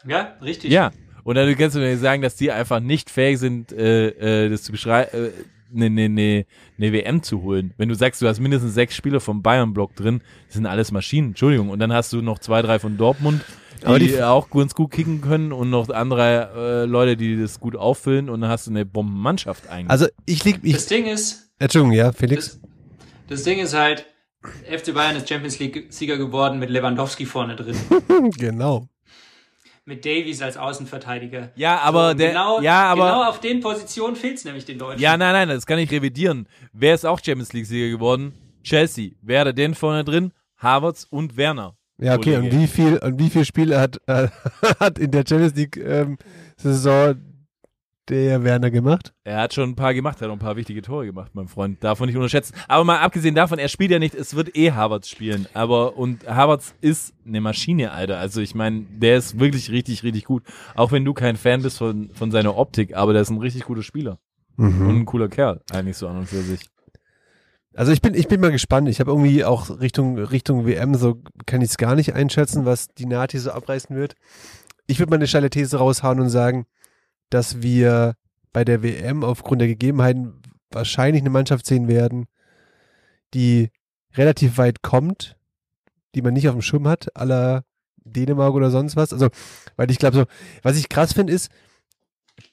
Ja, richtig.
Ja. Und dann kannst du mir sagen, dass die einfach nicht fähig sind, äh, äh, das zu beschreiben, äh, eine ne, ne, ne WM zu holen. Wenn du sagst, du hast mindestens sechs Spieler vom Bayern-Block drin, das sind alles Maschinen, Entschuldigung. Und dann hast du noch zwei, drei von Dortmund, die,
Aber die-
auch ganz gut kicken können und noch andere äh, Leute, die das gut auffüllen und dann hast du eine Bombenmannschaft eigentlich.
Also ich lieg, ich,
Das Ding ist,
Entschuldigung, ja, Felix.
das, das Ding ist halt, FC Bayern ist Champions League Sieger geworden mit Lewandowski vorne drin.
genau.
Mit Davies als Außenverteidiger.
Ja, aber
und
der-
genau,
ja, aber-
genau auf den Positionen fehlt es nämlich den Deutschen.
ja, nein, nein, das kann ich revidieren. Wer ist auch Champions League-Sieger geworden? Chelsea. Wer hat er denn vorne drin? Havertz und Werner.
Ja, okay, und wie viel, und wie viele Spiele hat, äh, hat in der Champions League ähm, Saison der Werner gemacht?
Er hat schon ein paar gemacht, er hat auch ein paar wichtige Tore gemacht, mein Freund. Davon nicht unterschätzen. Aber mal abgesehen davon, er spielt ja nicht, es wird eh Havertz spielen. Aber, und Havertz ist eine Maschine, Alter. Also ich meine, der ist wirklich richtig, richtig gut. Auch wenn du kein Fan bist von, von seiner Optik, aber der ist ein richtig guter Spieler. Und ein cooler Kerl, eigentlich so an und für sich.
Also ich bin, ich bin mal gespannt. Ich habe irgendwie auch Richtung, Richtung WM, so kann ich es gar nicht einschätzen, was die Nati so abreißen wird. Ich würde mal eine steile These raushauen und sagen, dass wir bei der WM aufgrund der Gegebenheiten wahrscheinlich eine Mannschaft sehen werden, die relativ weit kommt, die man nicht auf dem Schirm hat, aller Dänemark oder sonst was. Also, weil ich glaube so, was ich krass finde ist,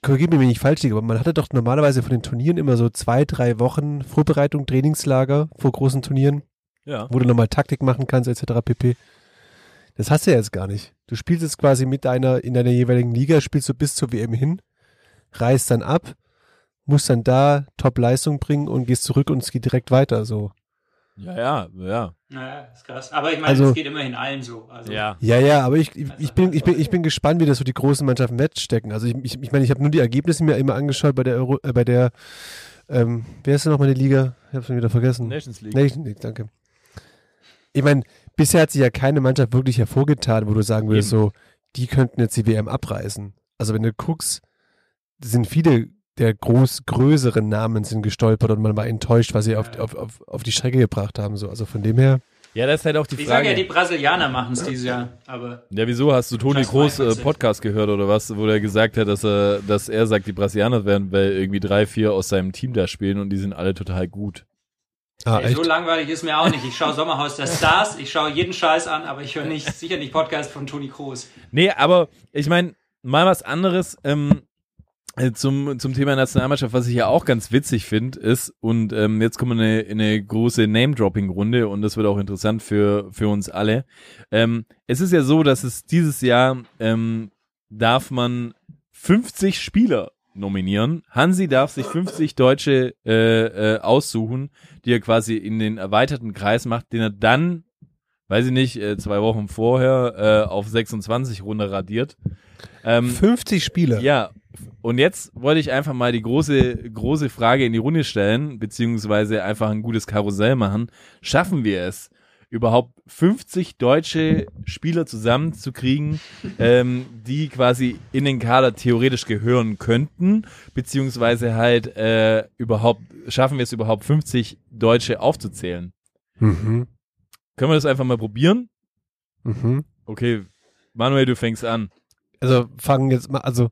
korrigiert mich, wenn ich falsch liege, aber man hatte doch normalerweise von den Turnieren immer so zwei, drei Wochen Vorbereitung, Trainingslager vor großen Turnieren,
Ja.
wo du nochmal Taktik machen kannst, etc. pp. Das hast du ja jetzt gar nicht. Du spielst jetzt quasi mit deiner, in deiner jeweiligen Liga, spielst du bis zur WM hin, reist dann ab, musst dann da Top-Leistung bringen und gehst zurück und es geht direkt weiter, so.
Ja, ja, ja.
Naja, ist krass. Aber ich meine,
Also-
es geht immerhin allen so. Also,
Ja.
Ja, ja, aber ich, ich, ich, bin, ich, bin, ich bin gespannt, wie das so die großen Mannschaften wegstecken. Also ich, ich, ich meine, ich habe nur die Ergebnisse mir immer angeschaut bei der Euro, äh, bei der, ähm, wer ist denn nochmal die Liga? Ich hab's schon wieder vergessen.
Nations League.
Nation League, danke. Ich meine, bisher hat sich ja keine Mannschaft wirklich hervorgetan, wo du sagen würdest, so, die könnten jetzt die WM abreißen. Also wenn du guckst, sind viele der groß größeren Namen sind gestolpert und man war enttäuscht, was sie auf, auf, auf, auf die Strecke gebracht haben. So. Also von dem her.
Ja, das ist halt auch die
Ich sage ja,
Frage.
die Brasilianer machen es dieses Jahr. Aber
Ja, wieso hast du Toni Kroos äh,
1%.
Podcast gehört oder was, wo er gesagt hat, dass er, dass er sagt, die Brasilianer werden, weil irgendwie drei, vier aus seinem Team da spielen und die sind alle total gut.
Ah,
ey, so langweilig ist mir auch nicht. Ich schaue Sommerhaus der Stars, ich schaue jeden Scheiß an, aber ich höre nicht, sicher nicht Podcast von Toni Kroos.
Nee, aber ich meine, mal was anderes ähm, äh, zum, zum Thema Nationalmannschaft, was ich ja auch ganz witzig finde, ist, und ähm, jetzt kommen wir in eine, in eine große Name-Dropping-Runde und das wird auch interessant für, für uns alle. Ähm, es ist ja so, dass es dieses Jahr ähm, darf man 50 Spieler nominieren. Hansi darf sich 50 Deutsche äh, äh, aussuchen, die er quasi in den erweiterten Kreis macht, den er dann, weiß ich nicht, äh, zwei Wochen vorher äh, auf 26 runter radiert. Ähm,
50 Spiele.
ja, und jetzt wollte ich einfach mal die große, große Frage in die Runde stellen, beziehungsweise einfach ein gutes Karussell machen. Schaffen wir es, überhaupt 50 deutsche Spieler zusammenzukriegen, ähm, die quasi in den Kader theoretisch gehören könnten, beziehungsweise halt äh, überhaupt, schaffen wir es überhaupt 50 Deutsche aufzuzählen?
Mhm.
Können wir das einfach mal probieren?
Mhm.
Okay, Manuel, du fängst an.
Also fangen jetzt mal, also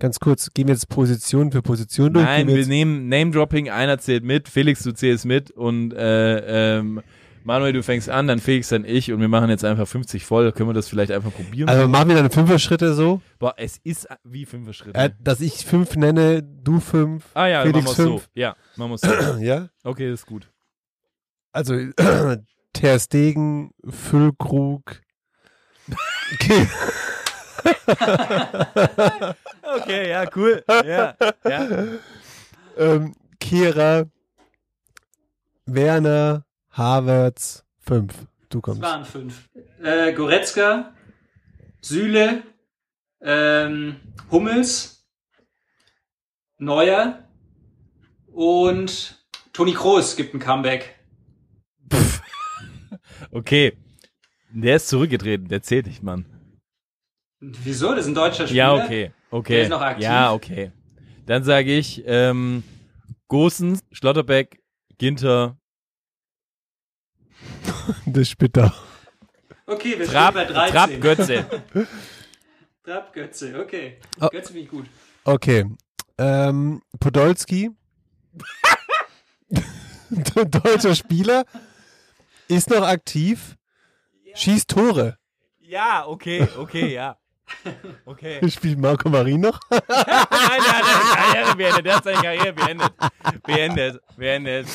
ganz kurz, gehen wir jetzt Position für Position durch?
Nein,
wir
wir nehmen Name-Dropping, einer zählt mit, Felix, du zählst mit und äh, ähm, Manuel, du fängst an, dann Felix, dann ich und wir machen jetzt einfach 50 voll. Können wir das vielleicht einfach probieren?
also machen wir dann Fünfer-Schritte so,
Boah, es ist wie fünf Schritte.
äh, dass ich fünf nenne, du fünf,
ah ja,
Felix
machen wir so.
fünf.
Ja, machen wir so.
ja?
Okay, ist gut.
Also Ter Stegen, Füllkrug, okay.
Okay, ja, cool. Ja, ja.
ähm, Kehrer, Werner, Havertz, fünf. Du
Es
kommst.
waren fünf. Äh, Goretzka, Süle, ähm, Hummels, Neuer und Toni Kroos gibt ein Comeback.
Okay. Der ist zurückgetreten, der zählt nicht, Mann.
Wieso? Das ist ein deutscher Spieler.
Ja, okay. Okay.
Der ist noch aktiv.
Ja, okay. Dann sage ich, ähm, Gosens, Schlotterbeck, Ginter,
Das ist bitter.
Okay, wir
Trapp,
stehen bei 13.
Trapp, Götze.
Trapp, Götze, okay.
Oh.
Götze finde ich gut.
Okay. Ähm, Podolski. Deutscher Spieler. Ist noch aktiv. Schießt Tore.
Ja, okay, okay, ja. Okay.
Spielt Marco Marin noch?
Nein, nein, nein, Karriere beendet. Der hat seine Karriere beendet. Beendet, beendet.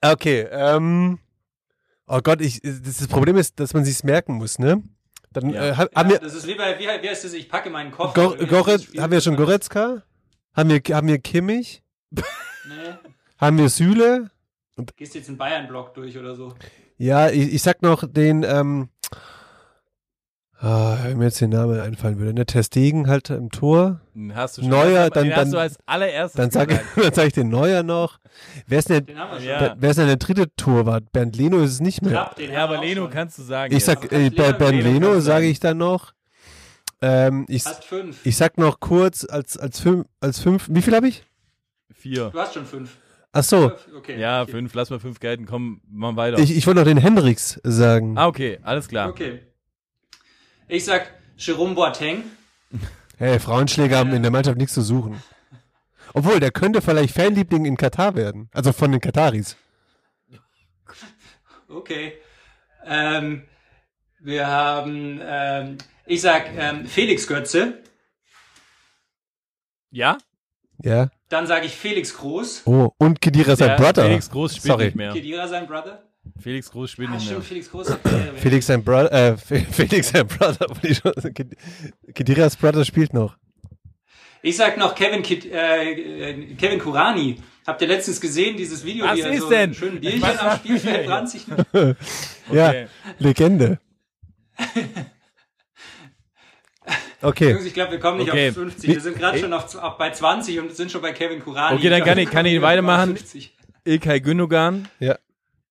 Okay, ähm. Oh Gott, ich, das, das Problem ist, dass man sich's merken muss, ne? Dann
Ja.
äh, ha-
Ja,
haben wir
das ist wie bei, wie, wie heißt das, ich packe meinen Koffer.
Gor Goretz, haben wir schon Goretzka? Haben wir, haben wir Kimmich?
Nee,
Haben wir Süle?
gehst jetzt einen Bayern-Block durch oder so.
Ja, ich, ich sag noch den, ähm, ah, wenn mir jetzt den Namen einfallen würde, ne? Testegen halt im Tor.
Den Hast du schon
Neuer,
den
dann-
hast
dann-
du als allererstes
Dann sag, ich, dann sag ich den Neuer noch. Wer ist denn,
schon.
Ja.
wer, ist denn der dritte Torwart? Bernd Leno ist es nicht mehr.
Trapp, den
Ja, aber
auch
Leno
schon.
kannst du sagen.
Ich
jetzt.
sag, äh,
Leno-
Bernd Bernd
Leno
Leno sage ich dann noch. Ähm, ich,
Hast fünf.
ich sag noch kurz als, als fünf, als fünf, wie viel habe ich?
Vier.
du hast schon fünf.
Ach so,
Okay.
Ja,
okay.
fünf, lass mal fünf gelten. Komm, machen weiter.
ich, ich wollte noch den Hendricks sagen.
ah, okay, alles klar.
Okay. Ich sag Jerome Boateng.
Hey, Frauenschläger haben in der Mannschaft nichts zu suchen. Obwohl, der könnte vielleicht Fanliebling in Katar werden. Also von den Kataris.
Okay. Ähm, wir haben, ähm, ich sag ähm, Felix Götze.
Ja?
Ja.
Dann sage ich Felix Groß.
Oh, und Kedira sein Brother.
Felix Groß spielt
Sorry.
nicht mehr.
Kedira sein Brother.
Felix Groß spielt
Ah,
nicht mehr.
stimmt, Felix Groß. hat.
Felix sein Brother, äh, Fe- Felix sein Brother. Kediras Brother spielt noch.
Ich sag noch Kevin, Kid, äh, äh, Kevin Kurani. Habt ihr letztens gesehen, dieses Video,
Was
wie er
ist
so
denn?
ein schönes Bierchen
Was
am Spielfeld ranzig
Ja,
Okay.
Legende. Okay.
Jungs, ich glaube, wir kommen nicht
Okay.
auf 50. Wir sind gerade schon auf, auf bei 20 und sind schon bei Kevin Kurani.
Okay, dann kann ich- kann ich weitermachen.
auf 50.
Ilkay Gündogan.
Ja.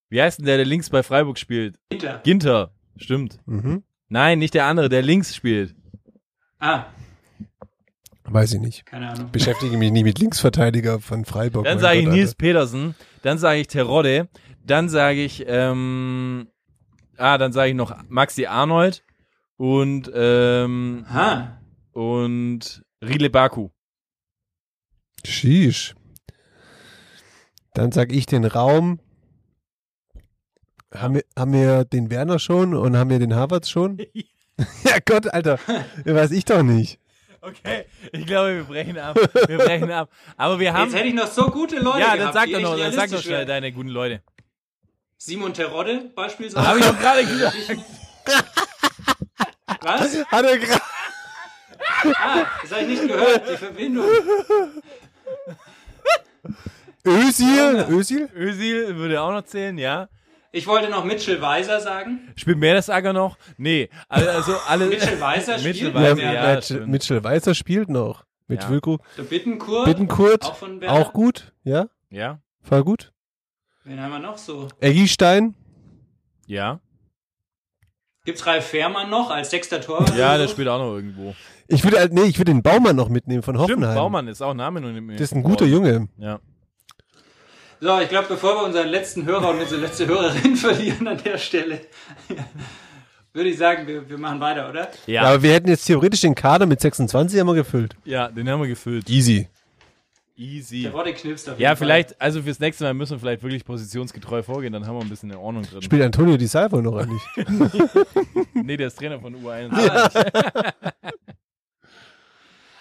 Wie heißt denn der, der links bei Freiburg spielt?
Hinter.
Ginter. Stimmt.
Mhm.
Nein, nicht der andere, der links spielt.
Ah,
Weiß ich nicht.
keine Ahnung.
Beschäftige mich nicht mit Linksverteidiger von Freiburg.
Dann sage ich Nils
Alter.
Petersen. Dann sage ich Terodde. Dann sage ich, ähm, ah, dann sage ich noch Maxi Arnold und, ähm,
Ha.
und Rile Baku.
Sheesh. Dann sag ich den Raum. Haben wir, haben wir den Werner schon und haben wir den Harvards schon? ja Gott, Alter. Weiß ich doch nicht.
Okay, ich glaube, wir brechen ab. Wir brechen ab. Aber wir haben.
Jetzt hätte ich noch so gute Leute
Ja, dann
gehabt,
sag doch noch, dann sag doch schnell
wären.
deine guten Leute.
Simon Terodde beispielsweise.
Habe ich doch gerade gesagt.
Was?
Hat er gerade.
Ah, das habe ich nicht gehört, die Verbindung.
Özil? Özil?
Özil würde auch noch zählen, ja.
Ich wollte noch Mitchell Weiser sagen.
Spielt Mertesacker noch? Nee. Also alle.
Mitchell Weiser
Mitchell
spielt
Weiser,
noch,
ja,
ja.
Mitchell,
stimmt.
Mitchell Weiser spielt noch. Mit
Ja.
Wilko.
Der Bittenkurt.
Bittenkurt.
Auch von Werder.
Auch gut. Ja?
Ja,
War gut.
Wen haben wir noch so?
Eggy Stein.
ja.
Gibt's Ralf Fährmann noch als sechster Torwart?
Ja, der spielt auch noch irgendwo.
Ich würde halt, nee, ich würde den Baumann noch mitnehmen von
Stimmt,
Hoffenheim.
Baumann ist auch Name. Nur
Das ist ein guter Junge.
Ja.
So, ich glaube, bevor wir unseren letzten Hörer und unsere letzte Hörerin verlieren an der Stelle, würde ich sagen, wir, wir machen weiter, oder?
Ja.
Ja,
aber wir hätten jetzt theoretisch den Kader mit 26 immer gefüllt.
ja, den haben wir gefüllt.
Easy.
Easy.
Der Worte knipst auf jeden
Ja,
Fall.
vielleicht, also fürs nächste Mal müssen wir vielleicht wirklich positionsgetreu vorgehen, dann haben wir ein bisschen in Ordnung drin.
Spielt Antonio Di Salvo noch eigentlich?
nee, der ist Trainer von U21.
Aber,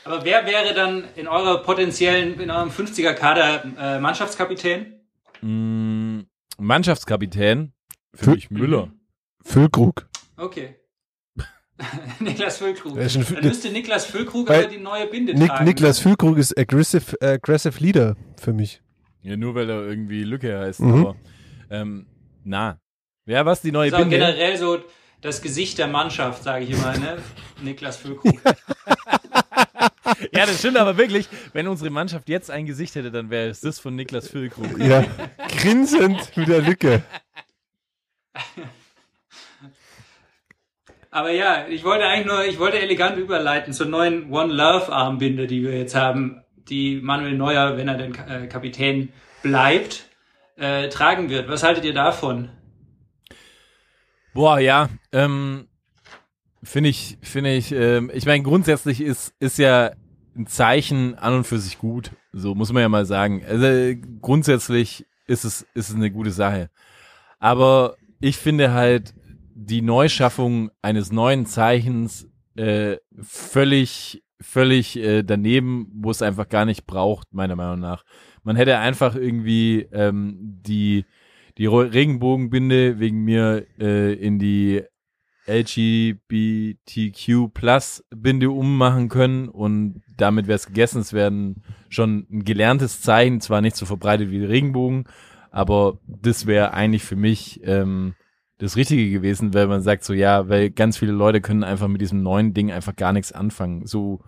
aber wer wäre dann in eurer potenziellen, in eurem 50er-Kader äh, Mannschaftskapitän?
Mm, Mannschaftskapitän für
Für-
mich Müller.
Füllkrug.
Okay. Niklas Füllkrug. Dann müsste Niklas Füllkrug aber die neue Binde
Nik
tragen.
Niklas Füllkrug ist aggressive, aggressive Leader für mich.
Ja, nur weil er irgendwie Lücke heißt,
Mhm.
aber ähm, na. Ja, was die neue
Das ist auch
Binde?
generell so das Gesicht der Mannschaft, sage ich immer, ne? Niklas Füllkrug.
Ja, das stimmt aber wirklich. Wenn unsere Mannschaft jetzt ein Gesicht hätte, dann wäre es das von Niklas Füllkrug.
Ja, grinsend mit der Lücke.
Aber ja, ich wollte eigentlich nur, ich wollte elegant überleiten zur neuen One Love Armbinde, die wir jetzt haben, die Manuel Neuer, wenn er denn äh, Kapitän bleibt, äh, tragen wird. Was haltet ihr davon?
Boah, ja. Ähm, Finde ich, finde ich, ähm, ich meine, grundsätzlich ist, ist ja ein Zeichen an und für sich gut. So muss man ja mal sagen. Also grundsätzlich ist es, ist es eine gute Sache. Aber ich finde halt die Neuschaffung eines neuen Zeichens äh, völlig, völlig äh, daneben, wo es einfach gar nicht braucht, meiner Meinung nach. Man hätte einfach irgendwie ähm, die, die Regenbogenbinde wegen mir äh, in die LGBTQ Plus Binde ummachen können und damit wäre es gegessen. Es wäre schon ein gelerntes Zeichen, zwar nicht so verbreitet wie Regenbogen, aber das wäre eigentlich für mich ähm, das Richtige gewesen, weil man sagt so, ja, weil ganz viele Leute können einfach mit diesem neuen Ding einfach gar nichts anfangen. So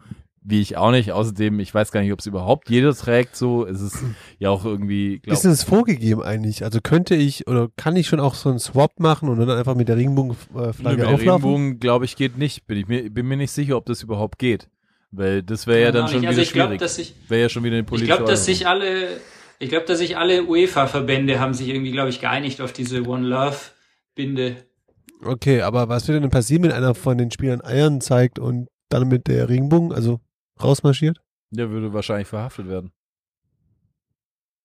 wie ich auch nicht. Außerdem, ich weiß gar nicht, ob es überhaupt jeder trägt so. Es ist ja auch irgendwie, glaub,
Ist es vorgegeben eigentlich? Also könnte ich oder kann ich schon auch so einen Swap machen und dann einfach mit der Regenbogenflagge
mit der
auflaufen?
Regenbogen, glaube ich, geht nicht. Bin ich mir, bin mir nicht sicher, ob das überhaupt geht. Weil das wäre ja dann schon
nicht. Also
wieder
ich glaub,
schwierig.
dass sich-
Wäre ja schon wieder eine
Ich
politische
glaube, dass sich alle, ich glaube, dass sich alle UEFA-Verbände haben sich irgendwie, glaube ich, geeinigt auf diese One Love Binde.
Okay, aber was wird denn passieren, wenn einer von den Spielern Eiern zeigt und dann mit der Regenbogen, also rausmarschiert?
Der würde wahrscheinlich verhaftet werden.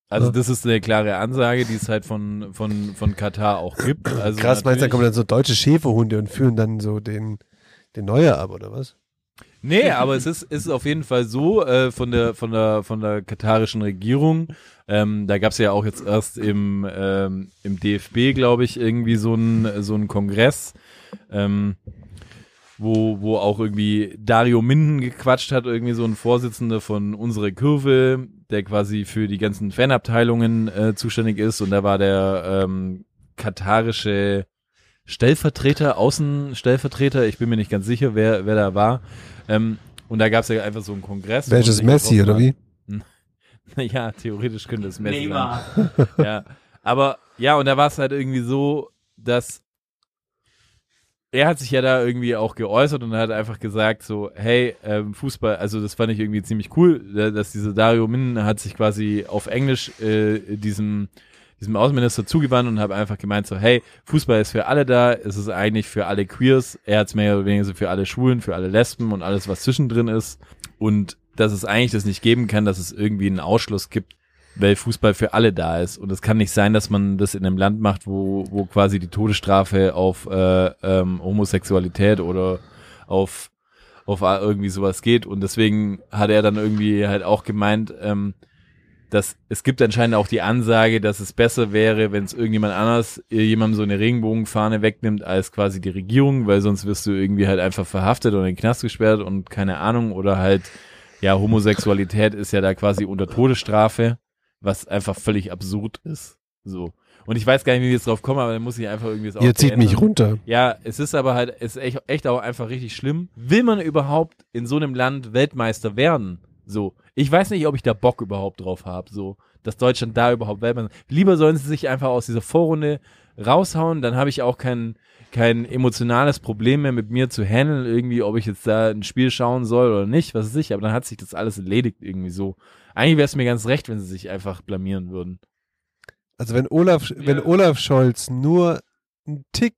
Also
Ja.
das ist eine klare Ansage, die es halt von, von, von Katar auch gibt. Also
Krass, meinst du, da kommen dann so deutsche Schäferhunde und führen dann so den, den Neuer ab, oder was?
Nee, aber es ist, ist auf jeden Fall so äh, von der von der von der katarischen Regierung. Ähm, da gab es ja auch jetzt erst im ähm, im DFB, glaube ich, irgendwie so ein so Kongress, ähm, wo wo auch irgendwie Dario Minden gequatscht hat, irgendwie so ein Vorsitzender von unsere Kurve, der quasi für die ganzen Fanabteilungen äh, zuständig ist und da war der ähm, katarische Stellvertreter, Außenstellvertreter, ich bin mir nicht ganz sicher, wer, wer da war. Ähm, und da gab es ja einfach so einen Kongress.
Welches Messi, oder wie?
hat. Ja, theoretisch könnte es Messi
Neymar.
sein. Ja, aber ja, und da war es halt irgendwie so, dass er hat sich ja da irgendwie auch geäußert und hat einfach gesagt so, hey, ähm, Fußball, also das fand ich irgendwie ziemlich cool, da- dass dieser Dario Min hat sich quasi auf Englisch äh, diesem diesem Außenminister zugewandt und habe einfach gemeint so, hey, Fußball ist für alle da, es ist eigentlich für alle Queers, er hat es mehr oder weniger so für alle Schwulen, für alle Lesben und alles, was zwischendrin ist. Und dass es eigentlich das nicht geben kann, dass es irgendwie einen Ausschluss gibt, weil Fußball für alle da ist. Und es kann nicht sein, dass man das in einem Land macht, wo, wo quasi die Todesstrafe auf äh, ähm, Homosexualität oder auf auf irgendwie sowas geht. Und deswegen hat er dann irgendwie halt auch gemeint, ähm, dass es gibt anscheinend auch die Ansage, dass es besser wäre, wenn es irgendjemand anders äh, jemandem so eine Regenbogenfahne wegnimmt als quasi die Regierung, weil sonst wirst du irgendwie halt einfach verhaftet oder in den Knast gesperrt und keine Ahnung. Oder halt ja Homosexualität ist ja da quasi unter Todesstrafe, was einfach völlig absurd ist. So und ich weiß gar nicht, wie wir jetzt drauf kommen, aber dann muss ich einfach irgendwie das auch
Ihr zieht mich runter.
Ja, es ist aber halt, es ist echt, echt auch einfach richtig schlimm. Will man überhaupt in so einem Land Weltmeister werden? So, ich weiß nicht, ob ich da Bock überhaupt drauf habe, so, dass Deutschland da überhaupt Weltmeister. Lieber sollen sie sich einfach aus dieser Vorrunde raushauen, dann habe ich auch kein kein emotionales Problem mehr mit mir zu handeln, irgendwie, ob ich jetzt da ein Spiel schauen soll oder nicht, was weiß ich, aber dann hat sich das alles erledigt irgendwie so. Eigentlich wäre es mir ganz recht, wenn sie sich einfach blamieren würden.
Also wenn Olaf, wenn Olaf Scholz nur einen Tick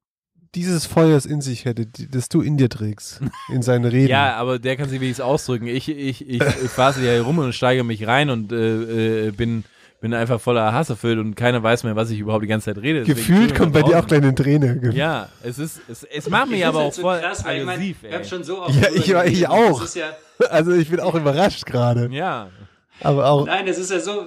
dieses Feuers in sich hätte, das du in dir trägst, in seinen Reden.
Ja, aber der kann sich wenigstens ausdrücken. Ich, ich, ich, ich fahre hier rum und steige mich rein und äh, äh, bin, bin einfach voller Hass erfüllt und keiner weiß mehr, was ich überhaupt die ganze Zeit rede.
Gefühlt kommt bei dir auch gleine Träne.
Ja, es ist, es, es macht mich
Ich
aber auch
find's
voll
so krass, weil ich mein,
aggressiv,
wir haben
ey.
schon so oft
Ja, ich- ich
geredet.
auch.
Ja,
Also ich bin auch überrascht gerade.
Ja,
Aber auch,
nein, das ist ja so,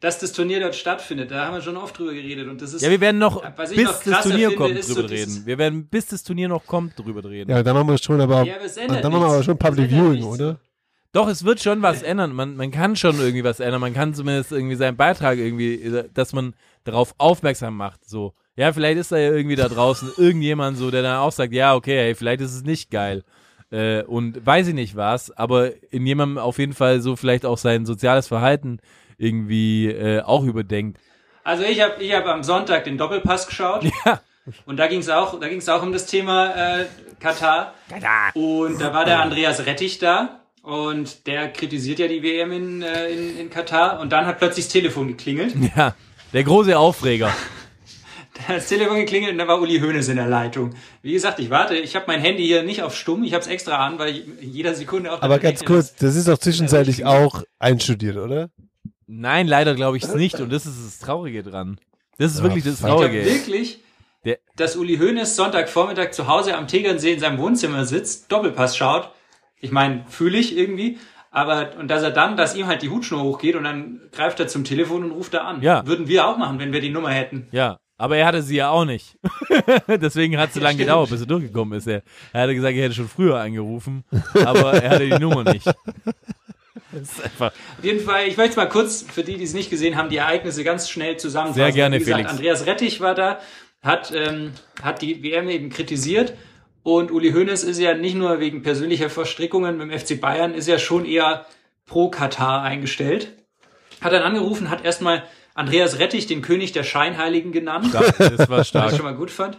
dass das Turnier dort stattfindet. Da haben wir schon oft drüber geredet und das ist
ja, wir werden noch,
ich
bis
noch
das Turnier
finde,
kommt, drüber
so
reden. Wir werden, bis das Turnier noch kommt, drüber reden.
ja, dann machen wir schon aber,
Ja, aber es ändert
dann machen wir aber schon Public
Es
Viewing,
nichts.
oder?
Doch, es wird schon was ändern. Man, man kann schon irgendwie was ändern. Man kann zumindest irgendwie seinen Beitrag irgendwie, dass man darauf aufmerksam macht. So, ja, vielleicht ist da ja irgendwie da draußen irgendjemand so, der dann auch sagt, ja, okay, hey, vielleicht ist es nicht geil. Äh, und weiß ich nicht was, aber in jemandem auf jeden Fall so vielleicht auch sein soziales Verhalten irgendwie äh, auch überdenkt.
Also ich habe ich hab am Sonntag den Doppelpass geschaut.
Ja.
Und da ging es auch, da ging's auch um das Thema äh, Katar. Und da war der Andreas Rettich da. Und der kritisiert ja die WM in, äh, in, in Katar. Und dann hat plötzlich das Telefon geklingelt.
Ja, der große Aufreger.
Da hat das Telefon geklingelt und da war Uli Hoeneß in der Leitung. Wie gesagt, ich warte, ich habe mein Handy hier nicht auf stumm, ich habe es extra an, weil ich jeder Sekunde auf
Aber ganz kurz, das ist doch zwischenzeitlich auch einstudiert, oder?
Nein, leider glaube ich es nicht. Und das ist das Traurige dran. Das ist
Ja,
wirklich das
Ich
Traurige.
wirklich,
Der-
dass Uli Hoeneß Sonntagvormittag zu Hause am Tegernsee in seinem Wohnzimmer sitzt, Doppelpass schaut. Ich meine, fühle ich irgendwie. Aber, und dass er dann, dass ihm halt die Hutschnur hochgeht und dann greift er zum Telefon und ruft da an.
Ja.
Würden wir auch machen, wenn wir die Nummer hätten.
Ja, aber er hatte sie ja auch nicht. Deswegen hat es so lange
stimmt.
gedauert, bis er durchgekommen ist. Er, er hatte gesagt, er hätte schon früher angerufen, aber er hatte die Nummer nicht. Das ist einfach.
Auf jeden Fall, ich möchte mal kurz, für die, die es nicht gesehen haben, die Ereignisse ganz schnell zusammenfassen.
Sehr gerne,
Wie gesagt,
Felix.
Andreas Rettich war da, hat, ähm, hat die WM eben kritisiert. Und Uli Hoeneß ist ja nicht nur wegen persönlicher Verstrickungen mit dem FC Bayern, ist ja schon eher pro Katar eingestellt. Hat dann angerufen, hat erstmal Andreas Rettich, den König der Scheinheiligen genannt.
Das war
was ich
stark.
schon mal gut fand.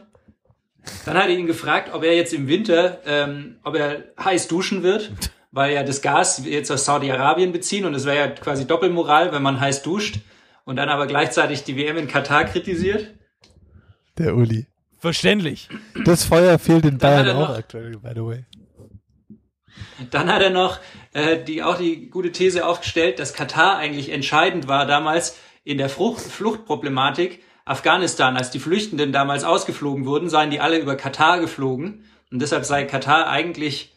Dann hat er ihn gefragt, ob er jetzt im Winter, ähm, ob er heiß duschen wird, weil ja das Gas jetzt aus Saudi-Arabien beziehen und es wäre ja quasi Doppelmoral, wenn man heiß duscht und dann aber gleichzeitig die WM in Katar kritisiert.
Der Uli.
Verständlich.
Das Feuer fehlt in
Dann hat
Bayern
er
auch
noch-
aktuell, by the way.
Dann hat er noch äh, die, auch die gute These aufgestellt, dass Katar eigentlich entscheidend war damals in der Frucht, Fluchtproblematik Afghanistan. Als die Flüchtenden damals ausgeflogen wurden, seien die alle über Katar geflogen. Und deshalb sei Katar eigentlich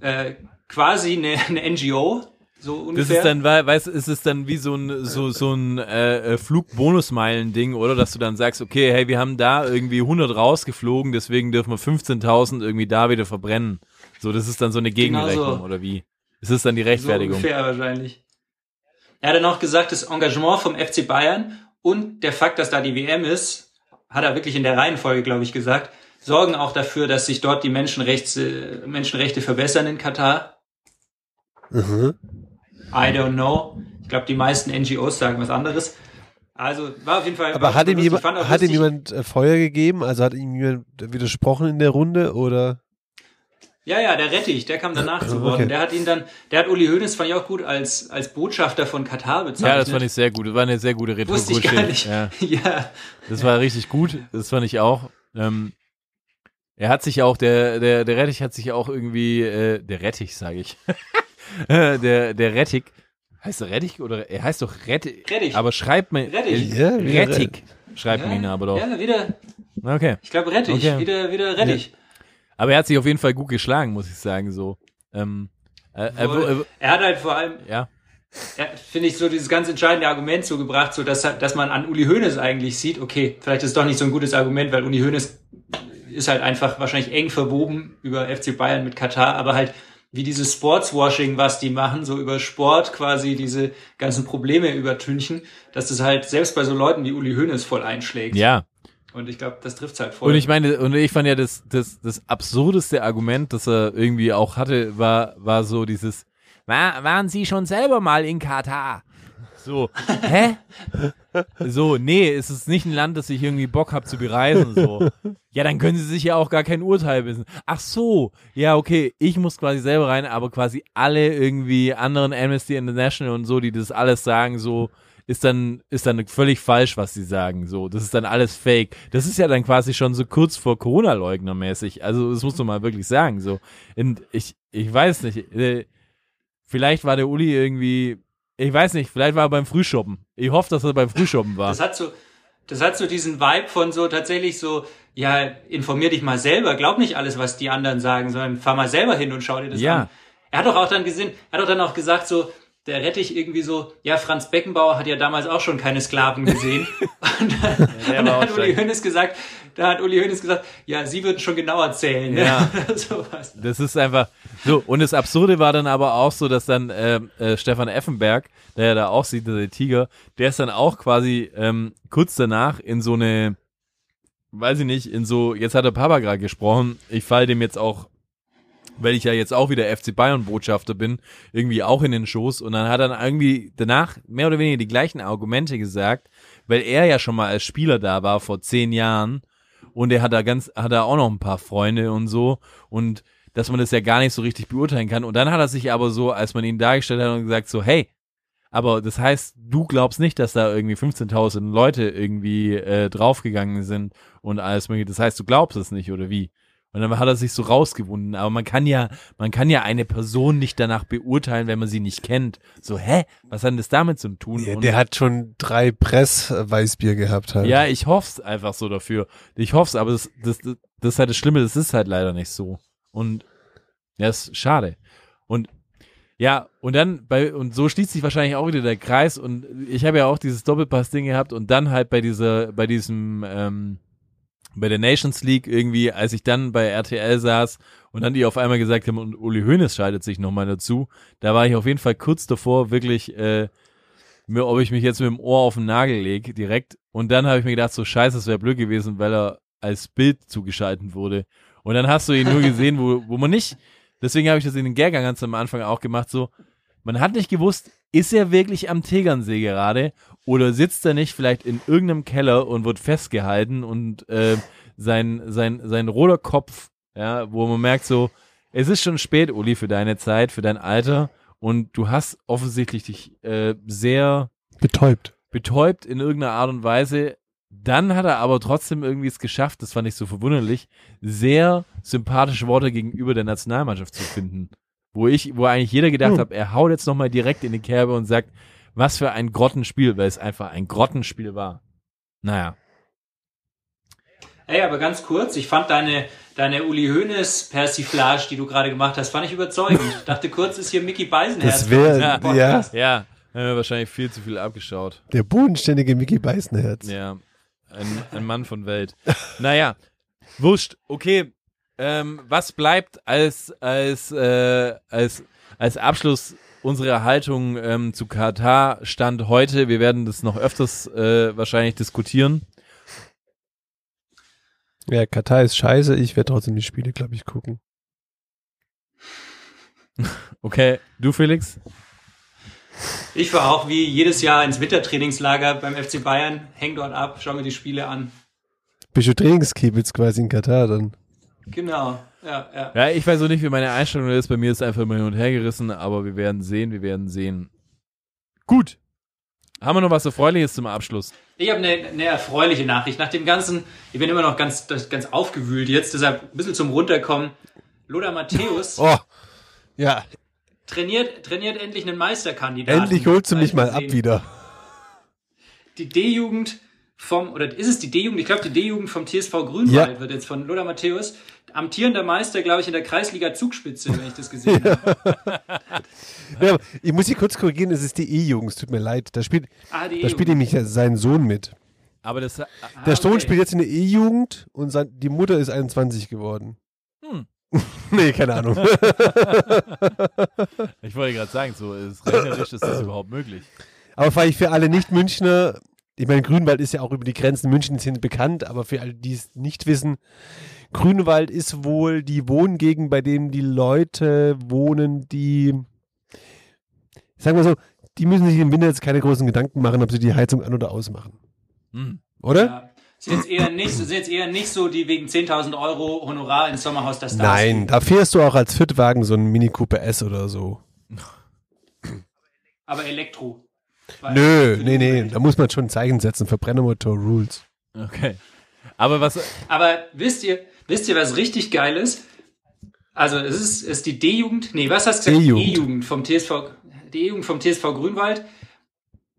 äh, quasi eine, eine NGO, so
Das
ungefähr.
ist dann, wei- weißt du, ist es dann wie so ein, so, so ein äh, äh, Flugbonusmeilen-Ding, oder? Dass du dann sagst, okay, hey, wir haben da irgendwie 100 rausgeflogen, deswegen dürfen wir 15.000 irgendwie da wieder verbrennen. So, das ist dann so eine
Genau
Gegenrechnung,
so.
oder wie? Ist das dann die
so
Rechtfertigung?
ungefähr wahrscheinlich. Er hat dann auch gesagt, das Engagement vom FC Bayern und der Fakt, dass da die WM ist, hat er wirklich in der Reihenfolge, glaube ich, gesagt, sorgen auch dafür, dass sich dort die Menschenrechte, Menschenrechte verbessern in Katar.
Mhm.
I don't know. Ich glaube, die meisten NGOs sagen was anderes. Also war auf jeden Fall.
Aber hat ihm, jemand, hat ihm jemand äh, Feuer gegeben? Also hat ihm jemand widersprochen in der Runde oder?
Ja, ja, der Rettich, der kam danach zu Wort.
Okay.
Der hat ihn dann, der hat Uli Hoeneß, fand ich auch gut, als, als Botschafter von Katar bezeichnet.
Ja, das fand ich sehr gut. Das war eine sehr gute
Wusste ich gar nicht.
Ja.
ja.
Das war richtig gut. Das fand ich auch. Ähm, er hat sich auch, der, der, der Rettich hat sich auch irgendwie, äh, der Rettich, sage ich. Äh, der, der Rettich. Heißt er Rettich oder er heißt doch Rettich.
Rettich.
Aber schreibt man.
Rettich.
Äh,
Ja,
Rettich. Schreibt man ihn aber doch.
Ja, wieder,
Okay.
ich glaube Rettich,
Okay.
wieder, wieder Rettich.
Aber er hat sich auf jeden Fall gut geschlagen, muss ich sagen, so. Ähm, äh, er, wo-
Er hat halt vor allem,
äh, ja.
er- finde ich, so dieses ganz entscheidende Argument so gebracht, so dass, dass man an Uli Hoeneß eigentlich sieht, okay, vielleicht ist es doch nicht so ein gutes Argument, weil Uli Hoeneß ist halt einfach wahrscheinlich eng verwoben über FC Bayern mit Katar, aber halt wie dieses Sportswashing, was die machen, so über Sport quasi diese ganzen Probleme übertünchen, dass das halt selbst bei so Leuten wie Uli Hoeneß voll einschlägt.
Ja.
Und ich glaube, das trifft halt voll.
Und ich meine, und ich fand ja das, das, das absurdeste Argument, das er irgendwie auch hatte, war, war so dieses, war, waren Sie schon selber mal in Katar? So, hä? So, nee, es ist nicht ein Land, das ich irgendwie Bock habe zu bereisen, so. Ja, dann können Sie sich ja auch gar kein Urteil wissen. Ach so, ja, okay, ich muss quasi selber rein, aber quasi alle irgendwie anderen Amnesty International und so, die das alles sagen, so, ist dann, ist dann völlig falsch, was sie sagen, so. Das ist dann alles fake. Das ist ja dann quasi schon so kurz vor Corona-Leugner mäßig. Also, das musst du mal wirklich sagen, so. Und ich, ich weiß nicht, äh, vielleicht war der Uli irgendwie, ich weiß nicht, vielleicht war er beim Frühshoppen. Ich hoffe, dass er beim Frühshoppen war.
Das hat so, das hat so diesen Vibe von so tatsächlich so, ja, informier dich mal selber, glaub nicht alles, was die anderen sagen, sondern fahr mal selber hin und schau dir das
Ja.
an. Er hat doch auch dann gesehen, er hat doch dann auch gesagt so, der Rettich irgendwie so, ja, Franz Beckenbauer hat ja damals auch schon keine Sklaven gesehen. und dann,
der
und dann
auch
hat Uli. Hoeneß gesagt, da hat Uli Hoeneß gesagt, ja, sie würden schon genauer zählen. ne?
Ja.
Sowas.
Das ist einfach so. Und das Absurde war dann aber auch so, dass dann ähm, äh, Stefan Effenberg, der ja da aussieht, der Tiger, der ist dann auch quasi ähm, kurz danach in so eine, weiß ich nicht, in so, jetzt hat der Papa gerade gesprochen, ich fall dem jetzt auch, weil ich ja jetzt auch wieder FC Bayern Botschafter bin, irgendwie auch in den Schoß und dann hat er irgendwie danach mehr oder weniger die gleichen Argumente gesagt, weil er ja schon mal als Spieler da war vor zehn Jahren und er hat da ganz, hat da auch noch ein paar Freunde und so und dass man das ja gar nicht so richtig beurteilen kann. Und dann hat er sich aber so, als man ihn dargestellt hat, und gesagt so, hey, Aber das heißt, du glaubst nicht, dass da irgendwie 15.000 Leute irgendwie äh, draufgegangen sind und alles mögliche. Das heißt, du glaubst es nicht, oder wie? Und dann hat er sich so rausgewunden. Aber man kann ja, man kann ja eine Person nicht danach beurteilen, wenn man sie nicht kennt. So, hä? Was hat denn das damit zu tun?
Ja, der hat schon drei Press-Weißbier gehabt halt.
ja, ich hoff's einfach so dafür. Ich hoff's, aber das, das, das, das ist halt das Schlimme, das ist halt leider nicht so. Und ja, ist schade. Und ja, und dann bei, und so schließt sich wahrscheinlich auch wieder der Kreis und ich habe ja auch dieses Doppelpass-Ding gehabt und dann halt bei dieser, bei diesem, ähm, bei der Nations League irgendwie, als ich dann bei RTL saß und dann die auf einmal gesagt haben, und Uli Hoeneß schaltet sich nochmal dazu, da war ich auf jeden Fall kurz davor, wirklich, äh, mir, ob ich mich jetzt mit dem Ohr auf den Nagel lege, direkt. Und dann habe ich mir gedacht, so scheiße, es wäre blöd gewesen, weil er als Bild zugeschalten wurde. Und dann hast du ihn nur gesehen, wo, wo man nicht, deswegen habe ich das in den Gärgang ganz am Anfang auch gemacht, so, man hat nicht gewusst, ist er wirklich am Tegernsee gerade oder sitzt er nicht vielleicht in irgendeinem Keller und wird festgehalten und äh, sein, sein, sein roter Kopf, ja, wo man merkt so, es ist schon spät, Uli, für deine Zeit, für dein Alter und du hast offensichtlich dich äh, sehr
Betäubt.
betäubt in irgendeiner Art und Weise. Dann hat er aber trotzdem irgendwie es geschafft, das fand ich so verwunderlich, sehr sympathische Worte gegenüber der Nationalmannschaft zu finden. Wo ich, wo eigentlich jeder gedacht
Hm.
hat, er haut jetzt nochmal direkt in die Kerbe und sagt, was für ein Grottenspiel, weil es einfach ein Grottenspiel war. Naja.
Ey, aber ganz kurz, ich fand deine, deine Uli Hoeneß Persiflage, die du gerade gemacht hast, fand ich überzeugend. Ich dachte kurz, ist hier Mickey Beisenherz.
Das wäre,
Ja.
ja.
Ja, haben wir wahrscheinlich viel zu viel abgeschaut.
der bodenständige Mickey Beißenherz.
Ja, ein, ein Mann von Welt. Naja, wurscht. Okay, ähm, was bleibt als, als, äh, als, als Abschluss unserer Haltung ähm, zu Katar Stand heute? Wir werden das noch öfters äh, wahrscheinlich diskutieren.
Ja, Katar ist scheiße, ich werde trotzdem die Spiele, glaube ich, gucken.
Okay, du Felix?
Ich war auch wie jedes Jahr ins Wintertrainingslager beim FC Bayern, häng dort ab, schau mir die Spiele an.
Bist du Trainingskiebitz quasi in Katar dann?
Genau, ja, ja.
Ja, ich weiß auch nicht, wie meine Einstellung ist. Bei mir ist einfach immer hin und her gerissen, aber wir werden sehen, wir werden sehen. Gut. Haben wir noch was Erfreuliches zum Abschluss?
Ich habe eine, eine erfreuliche Nachricht. Nach dem Ganzen, ich bin immer noch ganz, ganz aufgewühlt jetzt, deshalb ein bisschen zum Runterkommen. Lothar Matthäus
Oh, ja,
trainiert, trainiert endlich einen Meisterkandidaten.
endlich holst du mich mal ab wieder.
Die D-Jugend vom, oder ist es die D-Jugend? Ich glaube, die D-Jugend vom TSV Grünwald
Ja.
wird jetzt von Lothar Matthäus. Amtierender Meister, glaube ich, in der Kreisliga Zugspitze, wenn ich das gesehen habe.
Ja, ich muss hier kurz korrigieren, es ist die E-Jugend, es tut mir leid. Da spielt,
Ah, die
da spielt nämlich sein Sohn mit.
Aber das,
Der
Ah,
Sohn
okay.
spielt jetzt in der E-Jugend und sein, die Mutter ist 21 geworden.
Hm.
nee, keine Ahnung.
ich wollte gerade sagen, so ist rechnerisch ist das überhaupt möglich.
aber vielleicht für alle Nicht-Münchner, ich meine, Grünwald ist ja auch über die Grenzen Münchens hin bekannt, aber für alle, die es nicht wissen, Grünwald ist wohl die Wohngegend, bei dem die Leute wohnen, die, sagen wir so, die müssen sich im Winter jetzt keine großen Gedanken machen, ob sie die Heizung an- oder ausmachen.
Hm.
Oder?
Ja. Sind jetzt eher nicht, sind jetzt eher nicht so, die wegen 10.000 Euro Honorar ins Sommerhaus der Stars
Nein,
gehen.
da fährst du auch als Fitwagen so einen Mini Cooper S oder so.
Aber Elektro.
Nö, nee, nee, da muss man schon ein Zeichen setzen. Verbrennermotor Rules.
Okay. Aber was,
Aber wisst ihr, wisst ihr, was richtig geil ist? Also es ist, es ist die D-Jugend, nee, was hast du gesagt?
E-Jugend.
E-Jugend vom TSV, die E-Jugend vom TSV Grünwald.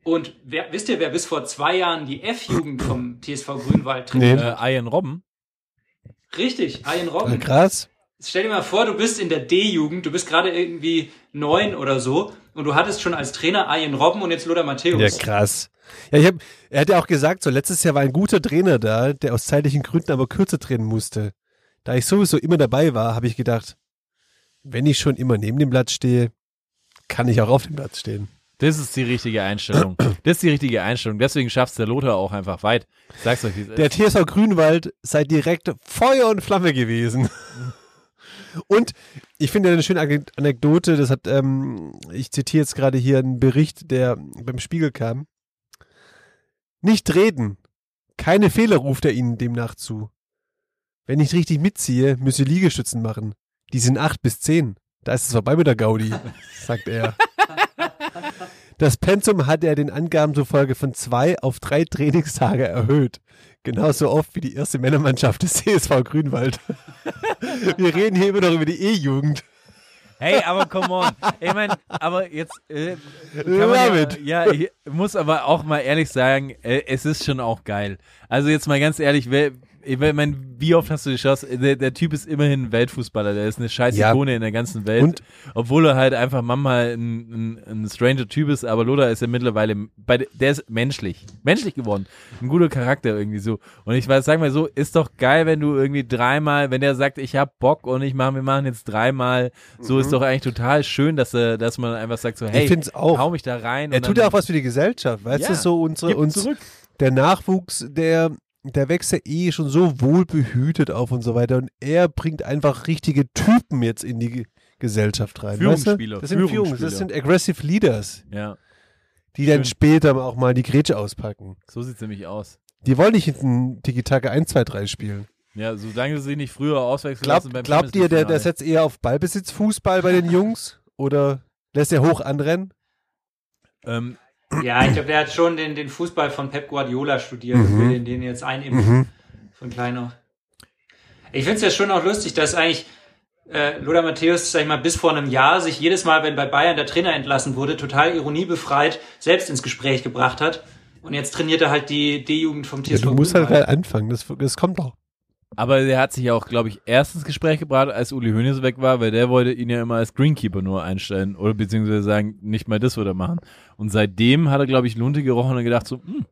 Und wer, wisst ihr, wer bis vor zwei Jahren die F-Jugend vom TSV Grünwald
Nee.
trainiert?
äh, Ian Robben?
Richtig, Ian Robben.
krass.
Stell dir mal vor, du bist in der D-Jugend, du bist gerade irgendwie neun oder so und du hattest schon als Trainer Ian Robben und jetzt Lothar Matthäus.
Ja, krass. Ja, ich hab, er hat ja auch gesagt, so letztes Jahr war ein guter Trainer da, der aus zeitlichen Gründen aber kürzer trainen musste. Da ich sowieso immer dabei war, habe ich gedacht, wenn ich schon immer neben dem Platz stehe, kann ich auch auf dem Platz stehen.
Das ist die richtige Einstellung. Das ist die richtige Einstellung. Deswegen schafft der Lothar auch einfach weit. Ich sag's euch, wie es
Der. TSV Grünwald sei direkt Feuer und Flamme gewesen. Und ich finde eine schöne Ane- Anekdote, das hat, ähm, ich zitiere jetzt gerade hier einen Bericht, der beim Spiegel kam. Nicht reden. Keine Fehler ruft er ihnen demnach zu. Wenn ich richtig mitziehe, müsse Liegestützen machen. Die sind acht bis zehn. Da ist es vorbei mit der Gaudi, sagt er. Das Pensum hat er den Angaben zufolge von zwei auf drei Trainingstage erhöht. Genauso oft wie die erste Männermannschaft des CSV Grünwald. Wir reden hier immer noch über die E-Jugend.
Hey, aber come on. Ich meine, aber jetzt äh, ja, ja, ich muss aber auch mal ehrlich sagen, äh, es ist schon auch geil. Also jetzt mal ganz ehrlich, wer, ich meine, wie oft hast du die Chance? Der, der Typ ist immerhin ein Weltfußballer, der ist eine scheiß
Ja.
Ikone in der ganzen Welt.
Und-
obwohl er halt einfach manchmal ein, ein, ein stranger Typ ist, aber Loda ist ja mittlerweile, bei, de- der ist menschlich, menschlich geworden. Ein guter Charakter irgendwie so. Und ich weiß, sag mal so, ist doch geil, wenn du irgendwie dreimal, wenn der sagt, ich hab Bock und ich mach, wir machen jetzt dreimal, so ist doch eigentlich total schön, dass er, dass man einfach sagt so, hey,
Mhm. find's auch.
hau mich da rein.
Er tut ja auch was für die Gesellschaft, weißt
Ja,
du, so unsere, uns, der Nachwuchs, der, der wächst ja eh schon so wohl behütet auf und so weiter und er bringt einfach richtige Typen jetzt in die Ge- Gesellschaft rein.
Führungsspieler,
Weißt du? Das sind Führungs, das sind aggressive Leaders,
Ja,
die dann
Schön.
später auch mal die Grätsche auspacken.
so sieht's nämlich aus.
Die wollen nicht hinten Tiki-Taka 1, 2, 3 spielen.
Ja, solange sie nicht früher auswechseln
Glaubt,
lassen beim
glaubt ihr, der, der setzt eher auf Ballbesitz Fußball bei den Jungs oder lässt er hoch anrennen?
Ähm,
Ja, ich glaube, der hat schon den, den Fußball von Pep Guardiola studiert und will den, den jetzt einimpfen. Von klein auf. Ich finde es ja schon auch lustig, dass eigentlich äh, Lothar Matthäus, sag ich mal, bis vor einem Jahr sich jedes Mal, wenn bei Bayern der Trainer entlassen wurde, total ironiebefreit selbst ins Gespräch gebracht hat. Und jetzt trainiert er halt die D-Jugend vom
Ja,
TSV
du musst halt halt anfangen, das, das kommt doch.
Aber der hat sich ja auch, glaube ich, erst ins Gespräch gebracht, als Uli Hoeneß weg war, weil der wollte ihn ja immer als Greenkeeper nur einstellen oder beziehungsweise sagen, nicht mal das würde er machen. Und seitdem hat er, glaube ich, Lunte gerochen und gedacht so, hm,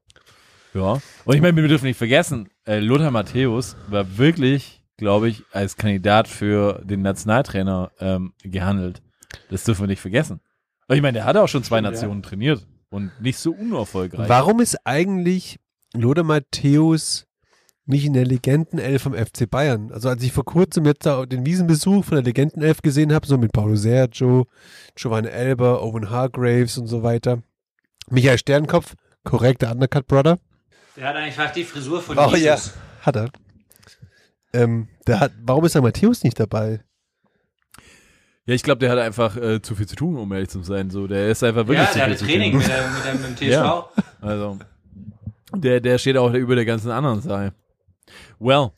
ja. Und ich meine, wir dürfen nicht vergessen, äh, Lothar Matthäus war wirklich, glaube ich, als Kandidat für den Nationaltrainer ähm, gehandelt. Das dürfen wir nicht vergessen. Und ich meine, der hat auch schon zwei. Nationen trainiert und nicht so unerfolgreich.
Warum ist eigentlich Lothar Matthäus nicht in der Legendenelf vom FC Bayern? Also als ich vor kurzem jetzt da den Wiesenbesuch von der Legendenelf gesehen habe, so mit Paulo Sergio, Giovanni Elber, Owen Hargraves und so weiter. Michael Sternkopf, korrekter Undercut Brother.
Der hat einfach die Frisur von
Oh,
Jesus.
Hat er. Ähm, der hat, warum ist der Matthäus nicht dabei?
Ja, ich glaube, der hat einfach äh, zu viel zu tun, um ehrlich zu sein. So, der ist einfach wirklich
Ja,
zu
der
viel
hatte
zu
Training
tun.
mit, der, mit, dem, mit dem TSV.
Ja. Also, der, der steht auch über der ganzen anderen Sache. Well.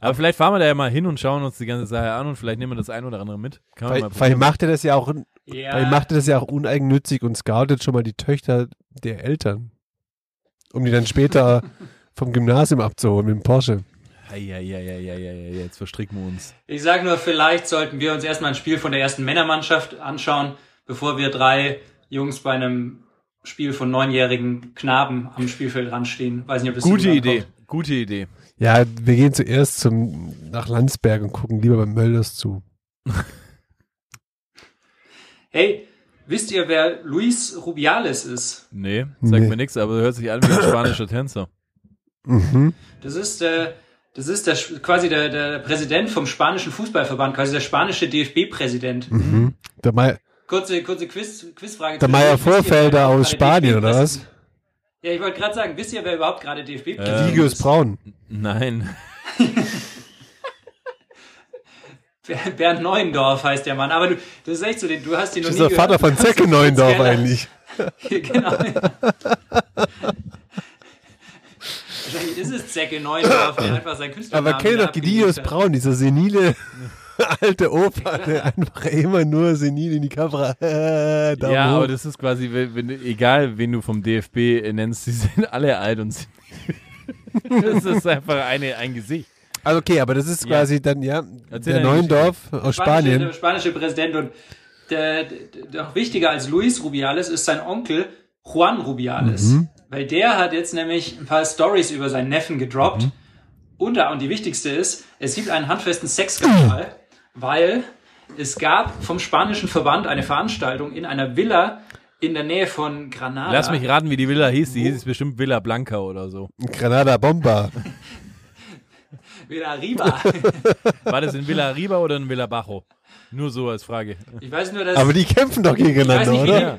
Aber vielleicht fahren wir da ja mal hin und schauen uns die ganze Sache an und vielleicht nehmen wir das ein oder andere mit. Kann
Weil,
mal
weil macht er das ja auch,
Ja.
weil macht er das ja auch uneigennützig und scoutet schon mal die Töchter der Eltern. Um die dann später vom Gymnasium abzuholen mit dem Porsche.
Eieieiei, jetzt verstricken wir uns.
Ich sage nur, vielleicht sollten wir uns erstmal ein Spiel von der ersten Männermannschaft anschauen, bevor wir drei Jungs bei einem Spiel von neunjährigen Knaben am Spielfeld ranstehen. Weiß nicht, ob das
Gute Idee,
kommt.
gute Idee.
Ja, wir gehen zuerst zum, nach Landsberg und gucken lieber beim Mölders zu.
Hey, wisst ihr, wer Luis Rubiales ist?
Nee, sagt
Nee.
mir nichts, aber hört sich an wie ein spanischer Tänzer.
Mhm.
Das ist, äh, das ist der, quasi der, der Präsident vom spanischen Fußballverband, quasi der spanische DFB-Präsident.
Mhm. Der, Mai,
Kurze, kurze Quiz, Quizfrage.
der. Meier Vorfelder aus Spanien, oder was?
Ja, ich wollte gerade sagen, wisst ihr, wer überhaupt gerade DFB-Präsident
Ähm,
Ligius
ist?
Braun.
Nein.
Ber- Bernd Neuendorf heißt der Mann. Aber du, das ist echt so, den- du hast ihn noch
Das
nie
ist der Vater von Zecke Neuendorf eigentlich.
genau. Wahrscheinlich ist es Zecke Neuendorf, der einfach sein Künstlernamen
Aber kennt
da
doch
hat.
Braun, dieser senile alte Opa, der einfach immer nur senil in die Kamera. Äh,
ja,
hoch.
aber das ist quasi, wenn, wenn, du- egal wen du vom DFB nennst, die sind alle alt und sind. das ist einfach eine, ein Gesicht.
Also okay, aber das ist
Ja.
quasi dann, ja,
Erzähl
der Neuendorf aus
Spanische,
Spanien.
Der spanische Präsident und der, der, noch wichtiger als Luis Rubiales ist sein Onkel Juan Rubiales.
Mhm.
Weil der hat jetzt nämlich ein paar Stories über seinen Neffen gedroppt.
Mhm.
Und, da- und die wichtigste ist, es gibt einen handfesten Sexskandal, weil es gab vom spanischen Verband eine Veranstaltung in einer Villa in der Nähe von Granada.
Lass mich raten, wie die Villa hieß. Die hieß bestimmt Villa Blanca oder so.
Granada Bomba.
Villa Riba.
War das in Villa Riba oder in Villa Bajo? Nur so als Frage.
Ich weiß nur, dass
Aber die kämpfen doch gegeneinander,
nicht,
oder?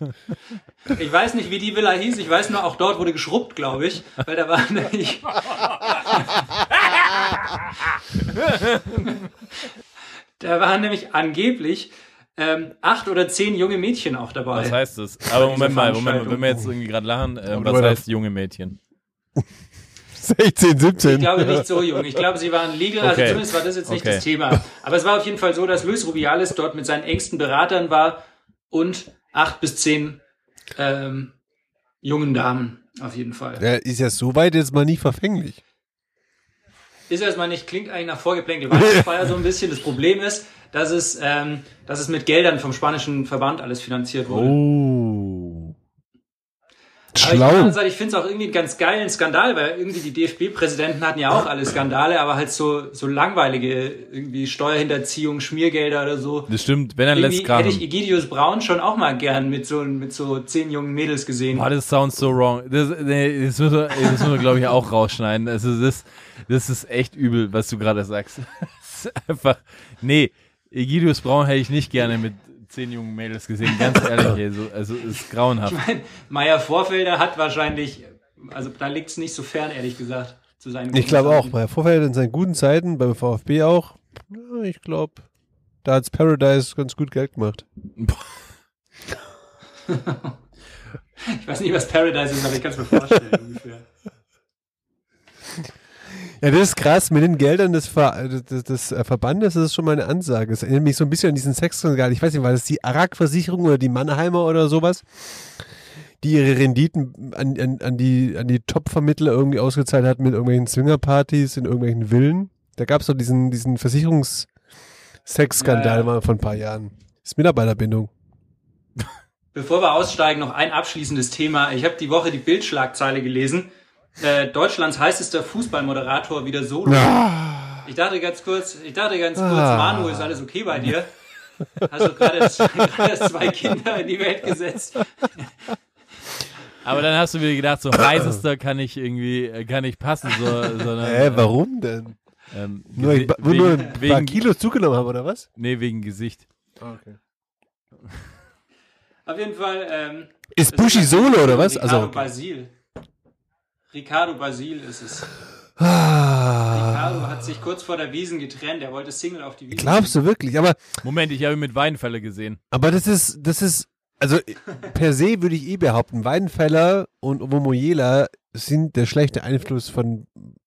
die, ich weiß nicht, wie die Villa hieß. Ich weiß nur, auch dort wurde geschrubbt, glaube ich. Weil da war nämlich. da waren nämlich angeblich ähm, acht oder zehn junge Mädchen auch dabei.
Was heißt das? Aber Moment mal, Moment,
Veranstaltung.
wenn wir jetzt irgendwie gerade lachen, äh, was heißt junge Mädchen?
16, 17.
Ich glaube nicht so jung. Ich glaube, sie waren legal, also
Okay.
zumindest war das jetzt nicht
Okay.
das Thema. Aber es war auf jeden Fall so, dass Luis Rubiales dort mit seinen engsten Beratern war und acht bis zehn ähm, jungen Damen auf jeden Fall.
Der ist ja soweit jetzt mal nicht verfänglich.
Ist erstmal nicht, klingt eigentlich nach vorgeplänkel Weihnachtsfeier so ein bisschen. Das Problem ist, dass es, ähm, dass es mit Geldern vom spanischen Verband alles finanziert wurde.
Oh.
Aber ich,
Schlau.
Seite, ich finde es auch irgendwie einen ganz geilen Skandal, weil irgendwie die DFB-Präsidenten hatten ja auch alle Skandale, aber halt so, so langweilige, irgendwie Steuerhinterziehung, Schmiergelder oder so.
Das stimmt, wenn er lässt
Irgendwie hätte ich. Egidius Braun schon auch mal gern mit so, mit so zehn jungen Mädels gesehen.
Boah, das sounds so wrong. Das, nee, das müssen wir, das müssen wir glaube ich, auch rausschneiden. Also das, das ist echt übel, was du gerade sagst. Das ist einfach, nee, Egidius Braun hätte ich nicht gerne mit zehn jungen Mädels gesehen, ganz ehrlich. Also, also ist grauenhaft.
Meier Vorfelder hat wahrscheinlich, also da liegt es nicht so fern, ehrlich gesagt, zu seinen
Ich glaube auch.
guten
Bei Vorfeld in seinen guten Zeiten, beim VfB auch. Ja, ich glaube, da hat's Paradise ganz gut Geld gemacht.
Ich weiß nicht, was Paradise ist, aber ich kann es mir vorstellen ungefähr.
Ja, das ist krass. Mit den Geldern des, Ver des, des äh, Verbandes das ist schon mal eine Ansage. Es erinnert mich so ein bisschen an diesen Sexskandal. Ich weiß nicht, war das die Arak-Versicherung oder die Mannheimer oder sowas? Die ihre Renditen an, an, an die, an die Top-Vermittler irgendwie ausgezahlt hat mit irgendwelchen Swingerpartys in irgendwelchen Villen. Da gab es doch diesen, diesen Versicherungs-Sex-Skandal
Ja, ja.
mal vor ein paar Jahren. Das ist Mitarbeiterbindung.
Bevor wir aussteigen, noch ein abschließendes Thema. Ich habe die Woche die Bildschlagzeile gelesen. Äh, Deutschlands heißester Fußballmoderator wieder solo. Ich dachte ganz kurz, ich dachte ganz kurz,
Ah.
Manu, ist alles okay bei dir? Hast du gerade zwei Kinder in die Welt gesetzt?
Aber dann hast du wieder gedacht, so heißester kann ich irgendwie, äh, kann ich passen, so, sondern,
Hä, warum denn?
Ähm,
Nur,
Gesi-
nur, nur ein
wegen,
paar
wegen,
Kilos zugenommen haben, oder was?
nee, wegen Gesicht.
Okay.
Auf jeden Fall. Ähm,
Ist Bushi Solo oder was? Also, okay.
Basil. Ricardo Basil ist es.
Ah,
Ricardo hat sich kurz vor der Wiesen getrennt. Er wollte Single auf die Wiesen.
glaubst du wirklich? Aber
Moment, ich habe ihn mit Weinfälle gesehen.
Aber das ist, das ist, also per se würde ich eh behaupten, Weidenfeller und Omomoyela sind der schlechte Einfluss von,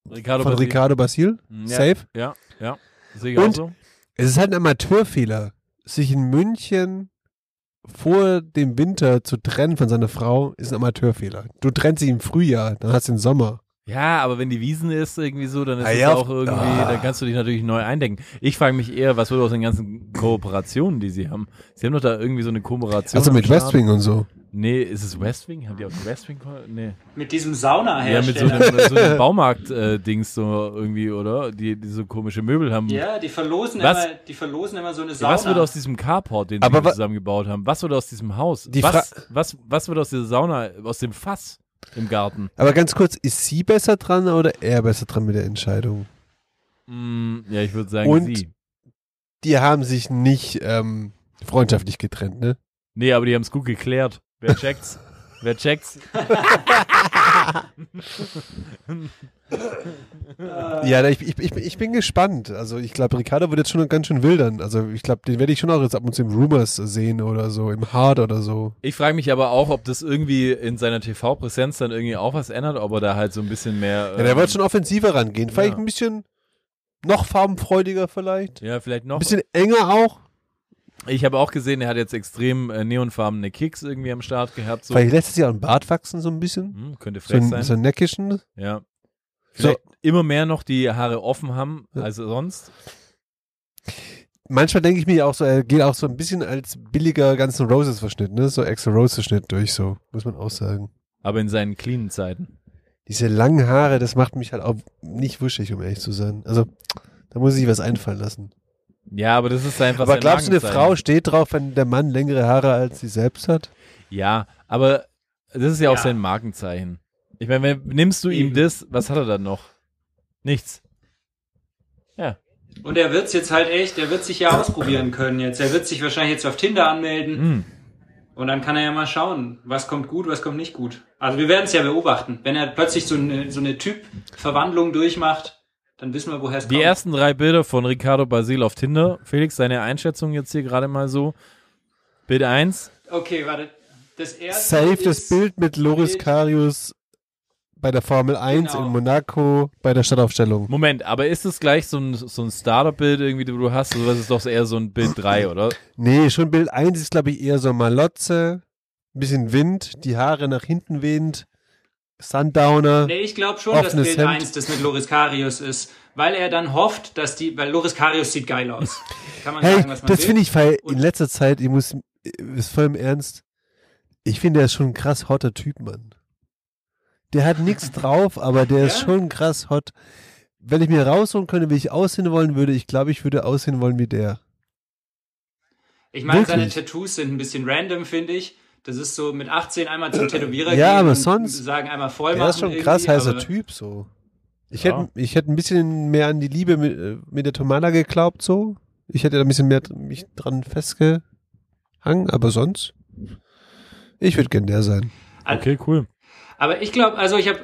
Ricardo
von
Basil.
Ricardo Basil.
Ja,
Safe.
Ja, ja. Sehe ich
Und-
auch so.
Es ist halt ein Amateurfehler, sich in München vor dem Winter zu trennen von seiner Frau, ist ein Amateurfehler. Du trennst dich im Frühjahr, dann hast du den Sommer.
Ja, aber wenn die Wiesen ist irgendwie so, dann ist
Ah,
es
ja,
auch irgendwie,
Ah.
dann kannst du dich natürlich neu eindenken. Ich frage mich eher, was wird aus den ganzen Kooperationen, die sie haben? Sie haben doch da irgendwie so eine Kooperation.
Also mit. Westwing und so.
Nee, ist es Westwing? Haben die auch Westwing? ko- Nee.
Mit diesem
Ja, mit so einem, so einem Baumarkt-Dings so irgendwie, oder? Die, die so komische Möbel haben.
Ja, die verlosen,
Was?
immer, die verlosen immer so eine Sauna.
Was wird aus diesem Carport, den
Aber
sie zusammengebaut haben? Was wird aus diesem Haus?
Die
was, was, was wird aus dieser Sauna, aus dem Fass im Garten?
Aber ganz kurz, ist sie besser dran oder er besser dran mit der Entscheidung?
Hm, ja, ich würde sagen,
Und-
sie.
Die haben sich nicht ähm, freundschaftlich getrennt, ne?
Nee, aber die haben es gut geklärt. Wer checkt's? Wer checkt's?
Ja, ich, ich, ich, bin gespannt. Also ich glaube, Ricardo wird jetzt schon ganz schön wildern. Also ich glaube, den werde ich schon auch jetzt ab und zu im Rumors sehen oder so, im Hard oder so.
Ich frage mich aber auch, ob das irgendwie in seiner TV-Präsenz dann irgendwie auch was ändert, ob er da halt so ein bisschen mehr.
Ja, der
ähm,
wird schon offensiver rangehen. Vielleicht
ja.
ein bisschen noch farbenfreudiger vielleicht.
Ja, vielleicht noch.
Ein bisschen enger auch.
Ich habe auch gesehen, er hat jetzt extrem äh, neonfarbene Kicks irgendwie am Start gehabt. So.
Vielleicht lässt es ja auch ein Bart wachsen so ein bisschen.
Hm, könnte
So
frech
ein,
sein.
so neckischen.
ja. Vielleicht immer mehr noch die Haare offen haben
Ja.
als sonst.
Manchmal denke ich mir auch so, er geht auch so ein bisschen als billiger ganzen Roses Verschnitt, ne? So Extra Roses Schnitt durch so, muss man auch sagen.
Aber in seinen cleanen Zeiten.
Diese langen Haare, das macht mich halt auch nicht wuschig, um ehrlich zu sein. Also, da muss ich was einfallen lassen.
Ja, aber das ist einfach
Aber
sein
glaubst du, eine
Markenzeichen.
Frau steht drauf, wenn der Mann längere Haare als sie selbst hat?
Ja, aber das ist ja auch
Ja.
sein Markenzeichen. Ich meine, wenn, nimmst du ihm
Eben.
das, was hat er dann noch? Nichts.
Und er wird's jetzt halt echt, er wird sich ja ausprobieren können jetzt. Er wird sich wahrscheinlich jetzt auf Tinder anmelden.
Hm.
Und dann kann er ja mal schauen, was kommt gut, was kommt nicht gut. Also wir werden es ja beobachten. Wenn er plötzlich so eine, so eine Typ-Verwandlung durchmacht, dann wissen wir, woher es
Die
kommt.
ersten drei Bilder von Ricardo Basil auf Tinder. Felix, deine Einschätzung jetzt hier gerade mal so. Bild 1.
Okay, warte. Das erste
Safe
ist,
das Bild mit Loris
Bild-
Karius bei der Formel 1
Genau.
in Monaco bei der Stadtaufstellung.
Moment, aber ist es gleich so ein, so ein Starterbild irgendwie, das du hast? Oder das ist doch eher so ein Bild 3, oder?
Nee, schon Bild 1 ist, glaube ich, eher so Malotze, ein bisschen Wind, die Haare nach hinten wehend, Sundowner.
Nee, ich glaube schon, dass Bild
Hemd.
1 das mit Loris Karius ist, weil er dann hofft, dass die, weil Loris Karius sieht geil aus. Kann man
Hey,
sagen, was man
das finde ich, weil in
Und-
letzter Zeit, ich muss, ist voll im Ernst, ich finde, der ist schon ein krass hotter Typ, Mann. Der hat nichts drauf, aber der ist
Ja?
schon krass hot. Wenn ich mir rausholen könnte, wie ich aussehen wollen würde, ich glaube, ich würde aussehen wollen wie der.
Ich meine, seine? Tattoos sind ein bisschen random, finde ich. Das ist so mit 18 einmal zum Tätowierer
Ja,
gehen
aber sonst-
sagen einmal voll
Der ist schon ein krass heißer Typ, so. Ich
Ja.
hätte, ich hätte ein bisschen mehr an die Liebe mit, äh, mit der Tomala geglaubt, so. Ich hätte da ein bisschen mehr mich dran festgehangen, aber sonst, ich würde gern der sein.
Okay, cool.
Aber ich glaube, also ich habe,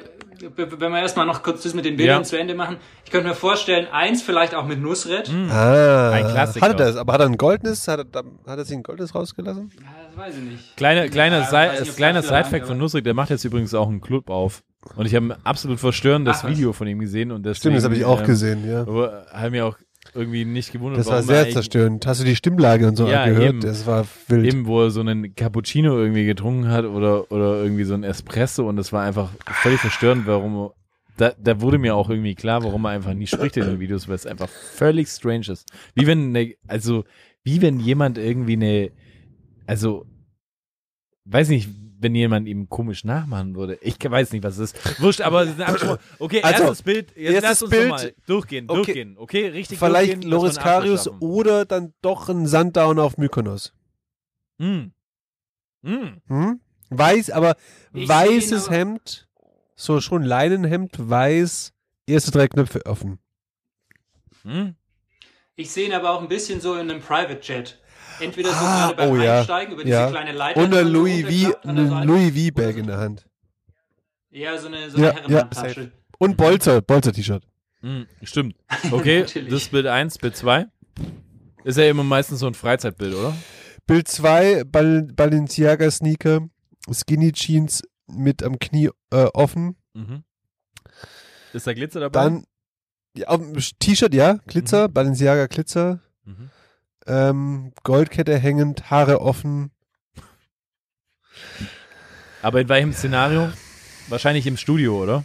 wenn wir erstmal noch kurz das mit den Bildern
Ja.
zu Ende machen, ich könnte mir vorstellen, eins vielleicht auch mit Nusret.
Ah,
Ein Klassiker.
Hat er das? Aber hat er ein goldenes? Hat er, hat er sich ein goldenes rausgelassen?
Ja, das weiß ich nicht.
Kleiner, kleiner,
Ja, nicht,
kleiner
wieder
Sidefact von Nusrik, der macht jetzt übrigens auch einen Club auf. Und ich habe ein absolut verstörendes
Ach.
Video von ihm gesehen. Und deswegen,
Stimmt, das habe ich auch
ähm,
gesehen, ja.
Haben mir auch irgendwie nicht gewundert,
Das war sehr zerstörend. Hast du die Stimmlage und so
Ja,
gehört?
eben.
Das war wild.
Eben, wo er so einen Cappuccino irgendwie getrunken hat oder, oder irgendwie so ein Espresso und das war einfach völlig verstörend, warum da, da wurde mir auch irgendwie klar, warum er einfach nie spricht in den Videos, weil es einfach völlig strange ist. Wie wenn, ne, also, wie wenn jemand irgendwie eine, also, weiß nicht, wenn jemand ihm komisch nachmachen würde. Ich weiß nicht, was es ist. Wurscht, aber es ist eine Abspruch. Okay,
Also,
erstes Bild. Jetzt
erstes
lass uns
Bild.
mal durchgehen,
Okay.
durchgehen. Okay, richtig
Vielleicht Loris Karius oder dann doch ein Sundown auf Mykonos.
Hm. Hm.
Hm? Weiß, aber
Ich
weißes
aber-
Hemd, so schon Leinenhemd, weiß, erste drei Knöpfe offen.
Hm.
Ich sehe ihn aber auch ein bisschen so in einem Private Jet. Entweder so
Ah,
gerade beim
oh ja.
Einsteigen über diese
Ja.
kleine Leiter. So
Louis V. Louis V Bag in der Hand.
Ja, so eine, so eine
Ja, ja. Und Bolzer, Bolzer T-Shirt.
Hm, stimmt. Okay, das ist Bild 1, Bild 2. Ist ja immer meistens so ein Freizeitbild, oder?
Bild 2, Bal Balenciaga Sneaker, Skinny Jeans mit am Knie äh, offen.
Mhm. Ist da Glitzer dabei?
Dann ja, T-Shirt, ja, Glitzer, Balenciaga Glitzer,
Mhm.
Ähm, Goldkette hängend, Haare offen.
Aber in welchem Szenario? Wahrscheinlich im Studio, oder?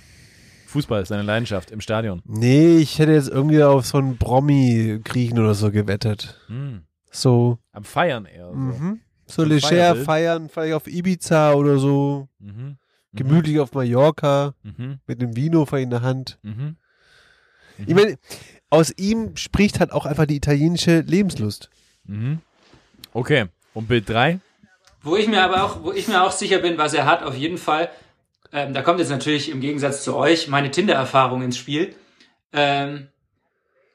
Fußball ist seine Leidenschaft, im Stadion.
Nee, ich hätte jetzt irgendwie auf so einen Promi-Griechen oder so gewettet.
Hm.
So,
Am Feiern eher. So.
mhm. so leger
Feierbild.
feiern, vielleicht auf Ibiza oder so,
Mhm.
gemütlich auf Mallorca,
Mhm.
mit einem Vino in der Hand.
Mhm.
Ich meine, aus ihm spricht halt auch einfach die italienische Lebenslust.
Mhm. Okay. Und Bild 3?
Wo ich mir aber auch, wo ich mir auch sicher bin, was er hat, auf jeden Fall. Ähm, da kommt jetzt natürlich im Gegensatz zu euch meine Tinder-Erfahrung ins Spiel. Ähm,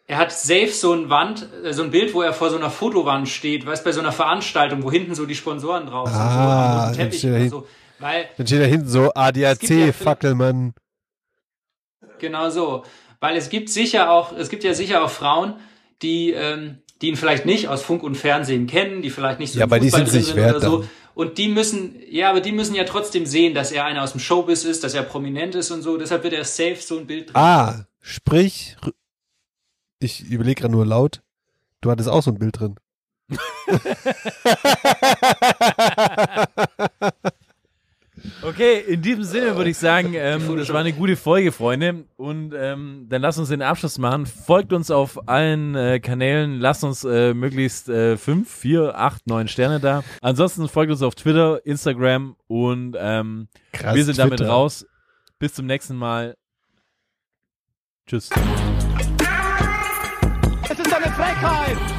er hat safe so ein Wand, äh, so ein Bild, wo er vor so einer Fotowand steht, weißt bei so einer Veranstaltung, wo hinten so die Sponsoren drauf sind, so
Ah,
roten Teppich oder so. Weil
Dann steht da hinten so
ja
ADAC,
vielleicht-
Fackelmann.
Genau so. Weil es gibt sicher auch, es gibt ja sicher auch Frauen, die, ähm, die ihn vielleicht nicht aus Funk und Fernsehen kennen, die vielleicht nicht so
Ja,
im
aber die
Fußball
sind
drin
sich
sind
wert
oder so.
dann.
Und die müssen, ja, aber die müssen ja trotzdem sehen, dass er einer aus dem Showbiz ist, dass er prominent ist und so. Deshalb wird er safe so ein Bild drin.
Ah, sprich, ich überlege gerade nur laut, du hattest auch so ein Bild drin.
Okay, in diesem Sinne würde ich sagen, ähm, das war eine gute Folge, Freunde. Und ähm, dann lasst uns den Abschluss machen. Folgt uns auf allen äh, Kanälen. Lasst uns äh, möglichst äh, fünf, vier, acht, neun Sterne da. Ansonsten folgt uns auf Twitter, Instagram und ähm,
Krass,
wir sind damit
Twitter.
raus. Bis zum nächsten Mal. Tschüss.
Es ist eine Frechheit!